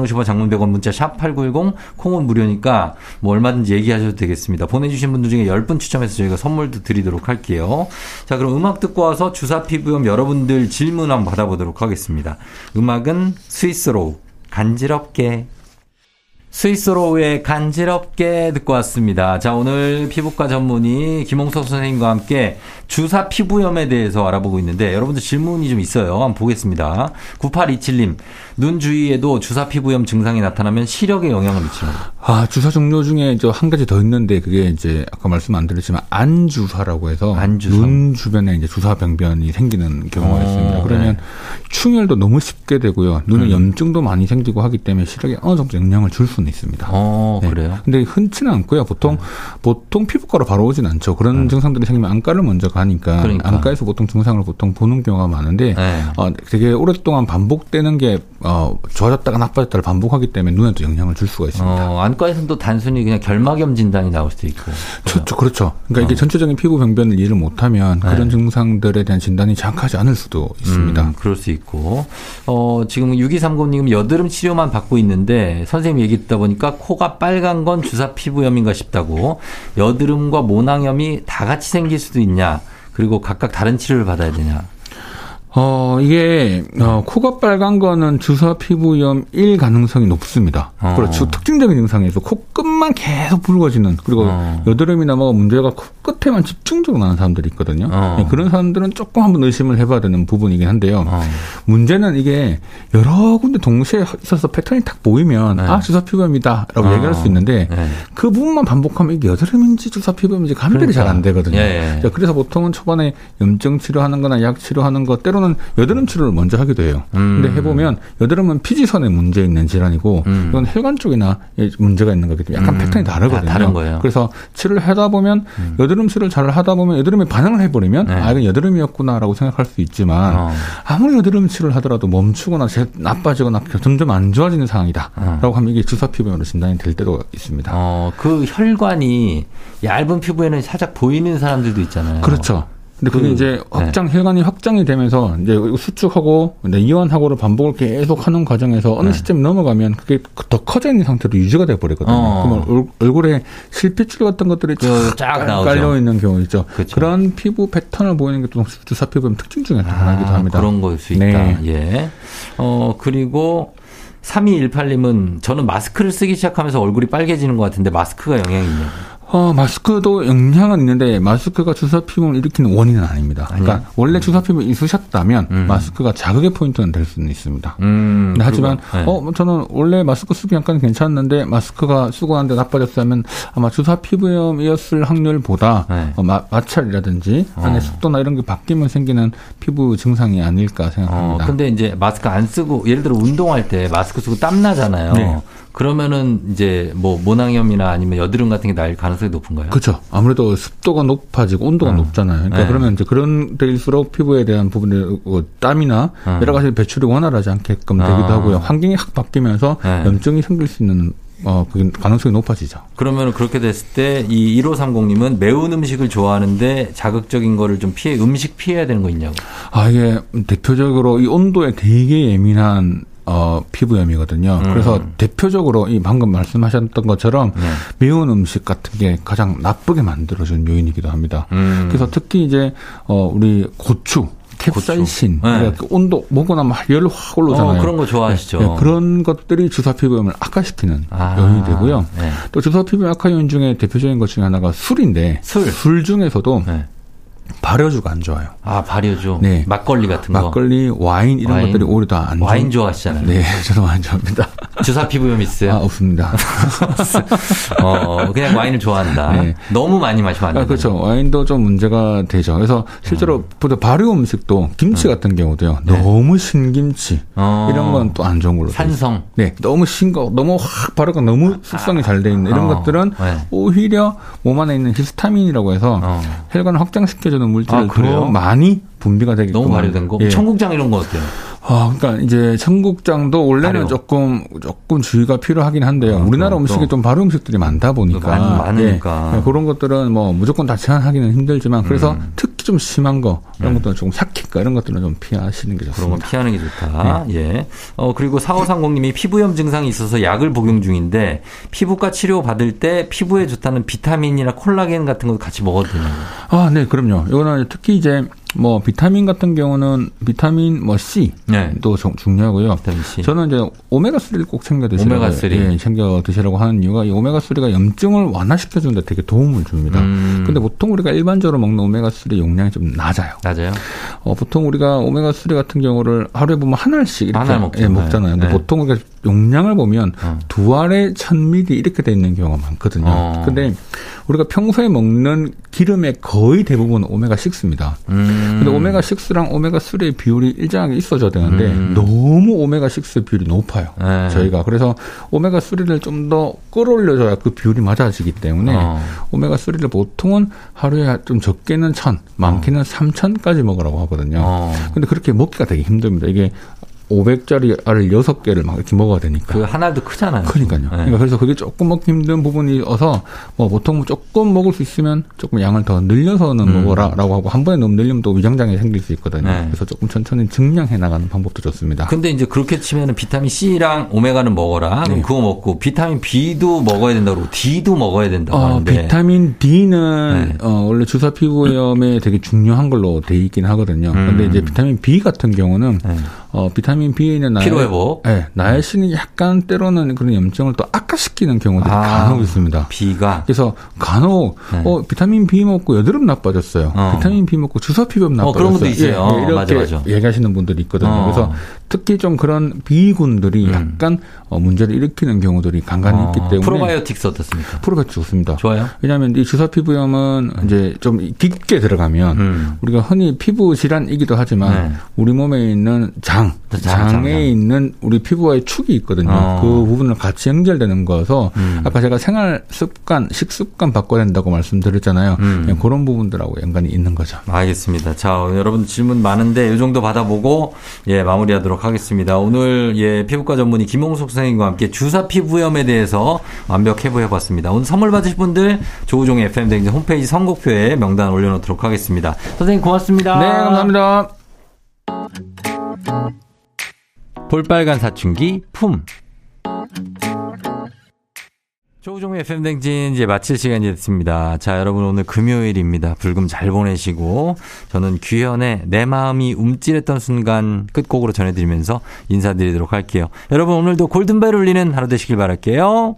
단문 50원 장문 100원 문자 샵 8910 콩은 무료니까 뭐 얼마든지 얘기하셔도 되겠습니다. 보내주신 분들 중에 10분 추첨해서 저희가 선물도 드리도록 할게요. 자, 그럼 음악 듣고 와서 주사 피부염 여러분들 질문 한번 받아보도록 하겠습니다. 음악은 스위스로 간지럽게 스위스로우의 간지럽게 듣고 왔습니다. 자, 오늘 피부과 전문의 김홍석 선생님과 함께 주사 피부염에 대해서 알아보고 있는데 여러분들 질문이 좀 있어요. 한번 보겠습니다. 9827님, 눈 주위에도 주사 피부염 증상이 나타나면 시력에 영향을 미치는 아, 주사 종류 중에 저한 가지 더 있는데 그게 이제 아까 말씀 안 드렸지만 안주사라고 해서 안주사. 눈 주변에 이제 주사 병변이 생기는 경우가 어, 있습니다. 그러면 네. 충혈도 너무 쉽게 되고요. 눈에 음. 염증도 많이 생기고 하기 때문에 시력에 어느 정도 영향을 줄 수는 있습니다. 어, 네. 그래요? 근데 흔치는 않고요. 보통 보통 피부과로 바로 오진 않죠. 그런 증상들이 생기면 안과를 먼저 가니까 음. 그러니까. 안과에서 보통 증상을 보통 보는 경우가 많은데 네. 어, 되게 오랫동안 반복되는 게 어, 좋아졌다가 나빠졌다를 반복하기 때문에 눈에 도 영향을 줄 수가 있습니다. 어, 안과에서는 또 단순히 그냥 결막염 진단이 나올 수도 있고. 저, 저, 그렇죠. 그러니까 이게 전체적인 피부 병변을 이해를 못하면 어. 네. 그런 증상들에 대한 진단이 정확하지 않을 수도 있습니다. 음, 그럴 수 있고. 어, 지금 6230님 여드름 치료만 받고 있는데 선생님 얘기 듣다 보니까 코가 빨간 건 주사 피부염인가 싶다고. 여드름과 모낭염이 다 같이 생길 수도 있냐. 그리고 각각 다른 치료를 받아야 되냐. 어, 이게, 어, 코가 빨간 거는 주사 피부염일 가능성이 높습니다. 어. 그렇죠. 특징적인 증상에서 코끝만 계속 붉어지는, 그리고 어. 여드름이나 뭐가 문제가 코끝에만 집중적으로 나는 사람들이 있거든요. 어. 네, 그런 사람들은 조금 한번 의심을 해봐야 되는 부분이긴 한데요. 어. 문제는 이게 여러 군데 동시에 있어서 패턴이 딱 보이면, 네. 아, 주사 피부염이다. 라고 어. 얘기할 수 있는데, 네. 그 부분만 반복하면 이게 여드름인지 주사 피부염인지 감별이 잘안 되거든요. 예, 예. 자, 그래서 보통은 초반에 염증 치료하는 거나 약 치료하는 거 때로는 여드름 치료를 먼저 하기도 해요. 음. 근데 해보면 여드름은 피지선에 문제 있는 질환이고 음. 이건 혈관 쪽이나 문제가 있는 거기 때문에 약간 음. 패턴이 다르거든요. 다 다른 거예요. 그래서 치료를 하다 보면 여드름 치료를 잘 하다 보면 여드름에 반응을 해버리면 네. 아 이건 여드름이었구나라고 생각할 수 있지만 어. 아무리 여드름 치료를 하더라도 멈추거나 제- 나빠지거나 점점 안 좋아지는 상황이다라고 하면 이게 주사 피부염으로 진단이 될 때도 있습니다. 어, 그 혈관이 얇은 피부에는 살짝 보이는 사람들도 있잖아요. 그렇죠. 근데 그게 그, 이제 확장 혈관이 확장이 되면서 이제 수축하고 이완하고를 반복을 계속 하는 과정에서 어느 네. 시점 넘어가면 그게 더 커져 있는 상태로 유지가 돼 버리거든요. 어. 그러면 얼- 얼굴에 실핏줄 같은 것들이 그쫙 쫙. 깔려 있는 경우 있죠. 그렇죠. 그런 피부 패턴을 보이는 게 또 주사 피부염 특징 중에 하나이기도 아, 합니다. 그런 거일 수 있다. 네. 예. 어, 그리고 3218님은 저는 마스크를 쓰기 시작하면서 얼굴이 빨개지는 것 같은데 마스크가 영향이 있냐고. 어, 마스크도 영향은 있는데 마스크가 주사 피부를 일으키는 원인은 아닙니다. 그러니까 아니에요? 원래 주사 피부 있으셨다면 음. 마스크가 자극의 포인트는 될 수는 있습니다. 음, 하지만 네. 어 저는 원래 마스크 쓰기 약간 괜찮았는데 마스크가 쓰고 하는데 나빠졌다면 아마 주사 피부염이었을 확률보다 네. 어, 마, 마찰이라든지 어. 안에 습도나 이런 게 바뀌면 생기는 피부 증상이 아닐까 어, 생각합니다. 근데 이제 마스크 안 쓰고 예를 들어 운동할 때 마스크 쓰고 땀 나잖아요. 네. 그러면은 이제 뭐 모낭염이나 아니면 여드름 같은 게 날 가능성이 높은가요? 그렇죠. 아무래도 습도가 높아지고 온도가 어. 높잖아요. 그러니까 네. 그러면 이제 그런 데일수록 피부에 대한 부분에 어, 땀이나 어. 여러 가지 배출이 원활하지 않게끔 아. 되기도 하고요. 환경이 확 바뀌면서 네. 염증이 생길 수 있는 어 그게 가능성이 높아지죠. 그러면 그렇게 됐을 때 이 1530님은 매운 음식을 좋아하는데 자극적인 거를 좀 피해 음식 피해야 되는 거 있냐고. 아, 이게 대표적으로 이 온도에 되게 예민한 어, 피부염이거든요. 음. 그래서 대표적으로 이 방금 말씀하셨던 것처럼 네. 매운 음식 같은 게 가장 나쁘게 만들어주는 요인이기도 합니다. 음. 그래서 특히 이제 어, 우리 고추, 캡사이신. 네. 그 온도 먹고 나면 열 확 올라오잖아요. 어, 그런 거 좋아하시죠. 네, 그런 것들이 주사 피부염을 악화시키는 아, 요인이 되고요. 네. 또 주사 피부염 악화 요인 중에 대표적인 것 중에 하나가 술인데 술. 중에서도 네. 발효주가 안 좋아요. 아, 발효죠. 네. 막걸리 같은 거. 막걸리, 와인 이런 와인. 것들이 오히려 더안 와인 좋아하시잖아요. 네, 저도 와인 좋아합니다. 주사 피부염 있어요? 아, 없습니다. 어, 그냥 와인을 좋아한다. 네. 너무 많이 마시면 안 아, 된다. 그렇죠. 와인도 좀 문제가 되죠. 그래서 실제로 보다 발효 음식도 김치 같은 경우도요. 너무 신김치 어. 이런 건 또 안 좋은 걸로. 돼. 산성. 네, 너무 싱거, 너무 확 발효가 너무 숙성이 잘 돼 있는 이런 어. 것들은 네. 오히려 몸 안에 있는 히스타민이라고 해서 어. 혈관을 확장시켜 주는 물질을 아, 많이 분비가 되게끔 너무 발효된 거. 예. 청국장 이런 거 어때요? 아, 그러니까 이제 청국장도 원래는 발효. 조금 조금 주의가 필요하긴 한데요. 아, 우리나라 음식에 또. 좀 발효 음식들이 많다 보니까 많- 많으니까. 예, 그런 것들은 뭐 무조건 다 제한하기는 힘들지만 그래서 음. 특히 좀 심한 거 이런 것들은 조금 삭히가 이런 것들은 좀 피하시는 게 네. 그런 건 좋습니다. 피하는 게 좋다. 예. 어, 그리고 4530님이 피부염 증상이 있어서 약을 복용 중인데 피부과 치료 받을 때 피부에 좋다는 비타민이나 콜라겐 같은 거 같이 먹어도 되나요? 아, 네, 그럼요. 이거는 특히 이제 뭐 비타민 같은 경우는 비타민 뭐 C도 네. 중요하고요. 비타민 C. 저는 이제 오메가 3를 꼭 챙겨 드시라고 오메가 3. 예, 챙겨 드시라고 하는 이유가 이 오메가 3가 염증을 완화시켜 주는데 되게 도움을 줍니다. 음. 근데 보통 우리가 일반적으로 먹는 오메가 3 용량이 좀 낮아요. 맞아요. 어, 보통 우리가 오메가 3 같은 경우를 하루에 보면 한 알씩 이렇게 먹잖아요. 예, 먹잖아요. 근데 네. 보통 우리가 용량을 보면 어. 두 알에 1000ml 이렇게 돼 있는 경우가 많거든요. 어. 근데 우리가 평소에 먹는 기름의 거의 대부분 오메가 6입니다. 음. 근데 오메가 6랑 오메가 3의 비율이 일정하게 있어져야 되는데 음. 너무 오메가 6 비율이 높아요. 네. 저희가 그래서 오메가 3를 좀 더 끌어올려줘야 그 비율이 맞아지기 때문에 어. 오메가 3를 보통은 하루에 좀 적게는 1000, 많게는 3000까지 먹으라고 하거든요. 어. 근데 그렇게 먹기가 되게 힘듭니다. 이게 500짜리 알을 6개를 막 이렇게 먹어야 되니까. 그 하나도 크잖아요. 그러니까요. 네. 그러니까 그래서 그게 조금 먹기 힘든 부분이어서 뭐 보통 조금 먹을 수 있으면 조금 양을 더 늘려서는 음. 먹어라라고 하고 한 번에 너무 늘리면 또 위장장애 생길 수 있거든요. 네. 그래서 조금 천천히 증량해 나가는 방법도 좋습니다. 근데 이제 그렇게 치면은 비타민 C랑 오메가는 먹어라. 그럼 네. 그거 먹고 비타민 B도 먹어야 된다고 그러고 D도 먹어야 된다고 어, 하는데. 비타민 D는 네. 어, 원래 주사 피부염에 되게 중요한 걸로 돼 있긴 하거든요. 음. 근데 이제 비타민 B 같은 경우는 네. 어, 비타민 B에 있는 나의, 피로 회복. 네, 나일신이 약간 때로는 그런 염증을 또 악화시키는 경우들이 아. 간혹 있습니다. B가 그래서 간혹 네. 어, 비타민 B 먹고 여드름 나빠졌어요. 어. 비타민 B 먹고 주사 피부염 어, 나빠졌어요. 그런 분도 있어요. 어, 이렇게 맞아, 맞아. 얘기하시는 분들이 있거든요. 어. 그래서 특히 좀 그런 B군들이 음. 약간 어, 문제를 일으키는 경우들이 간간히 어, 있기 때문에 프로바이오틱스 어떻습니까? 프로바이오틱 좋습니다. 좋아요. 왜냐하면 이 주사 피부염은 이제 좀 깊게 들어가면 음. 우리가 흔히 피부 질환이기도 하지만 네. 우리 몸에 있는 장, 장, 장, 장에 장. 있는 우리 피부와의 축이 있거든요. 어. 그 부분을 같이 연결되는 거여서 음. 아까 제가 생활 습관, 식습관 바꿔야 된다고 말씀드렸잖아요. 음. 그런 부분들하고 연관이 있는 거죠. 알겠습니다. 자, 여러분 질문 많은데 이 정도 받아보고 예, 마무리하도록 하겠습니다. 오늘 예, 피부과 전문의 김홍석 선생님과 함께 주사 피부염에 대해서 완벽 해부해 봤습니다. 오늘 선물 받으실 분들 조우종의 FM 댕진 홈페이지 선곡표에 명단 올려놓도록 하겠습니다. 선생님 고맙습니다. 네, 감사합니다. 볼빨간 사춘기 품. 조우종의 FM댕진 이제 마칠 시간이 됐습니다. 자, 여러분 오늘 금요일입니다. 불금 잘 보내시고 저는 규현의 내 마음이 움찔했던 순간 끝곡으로 전해드리면서 인사드리도록 할게요. 여러분 오늘도 골든벨 울리는 하루 되시길 바랄게요.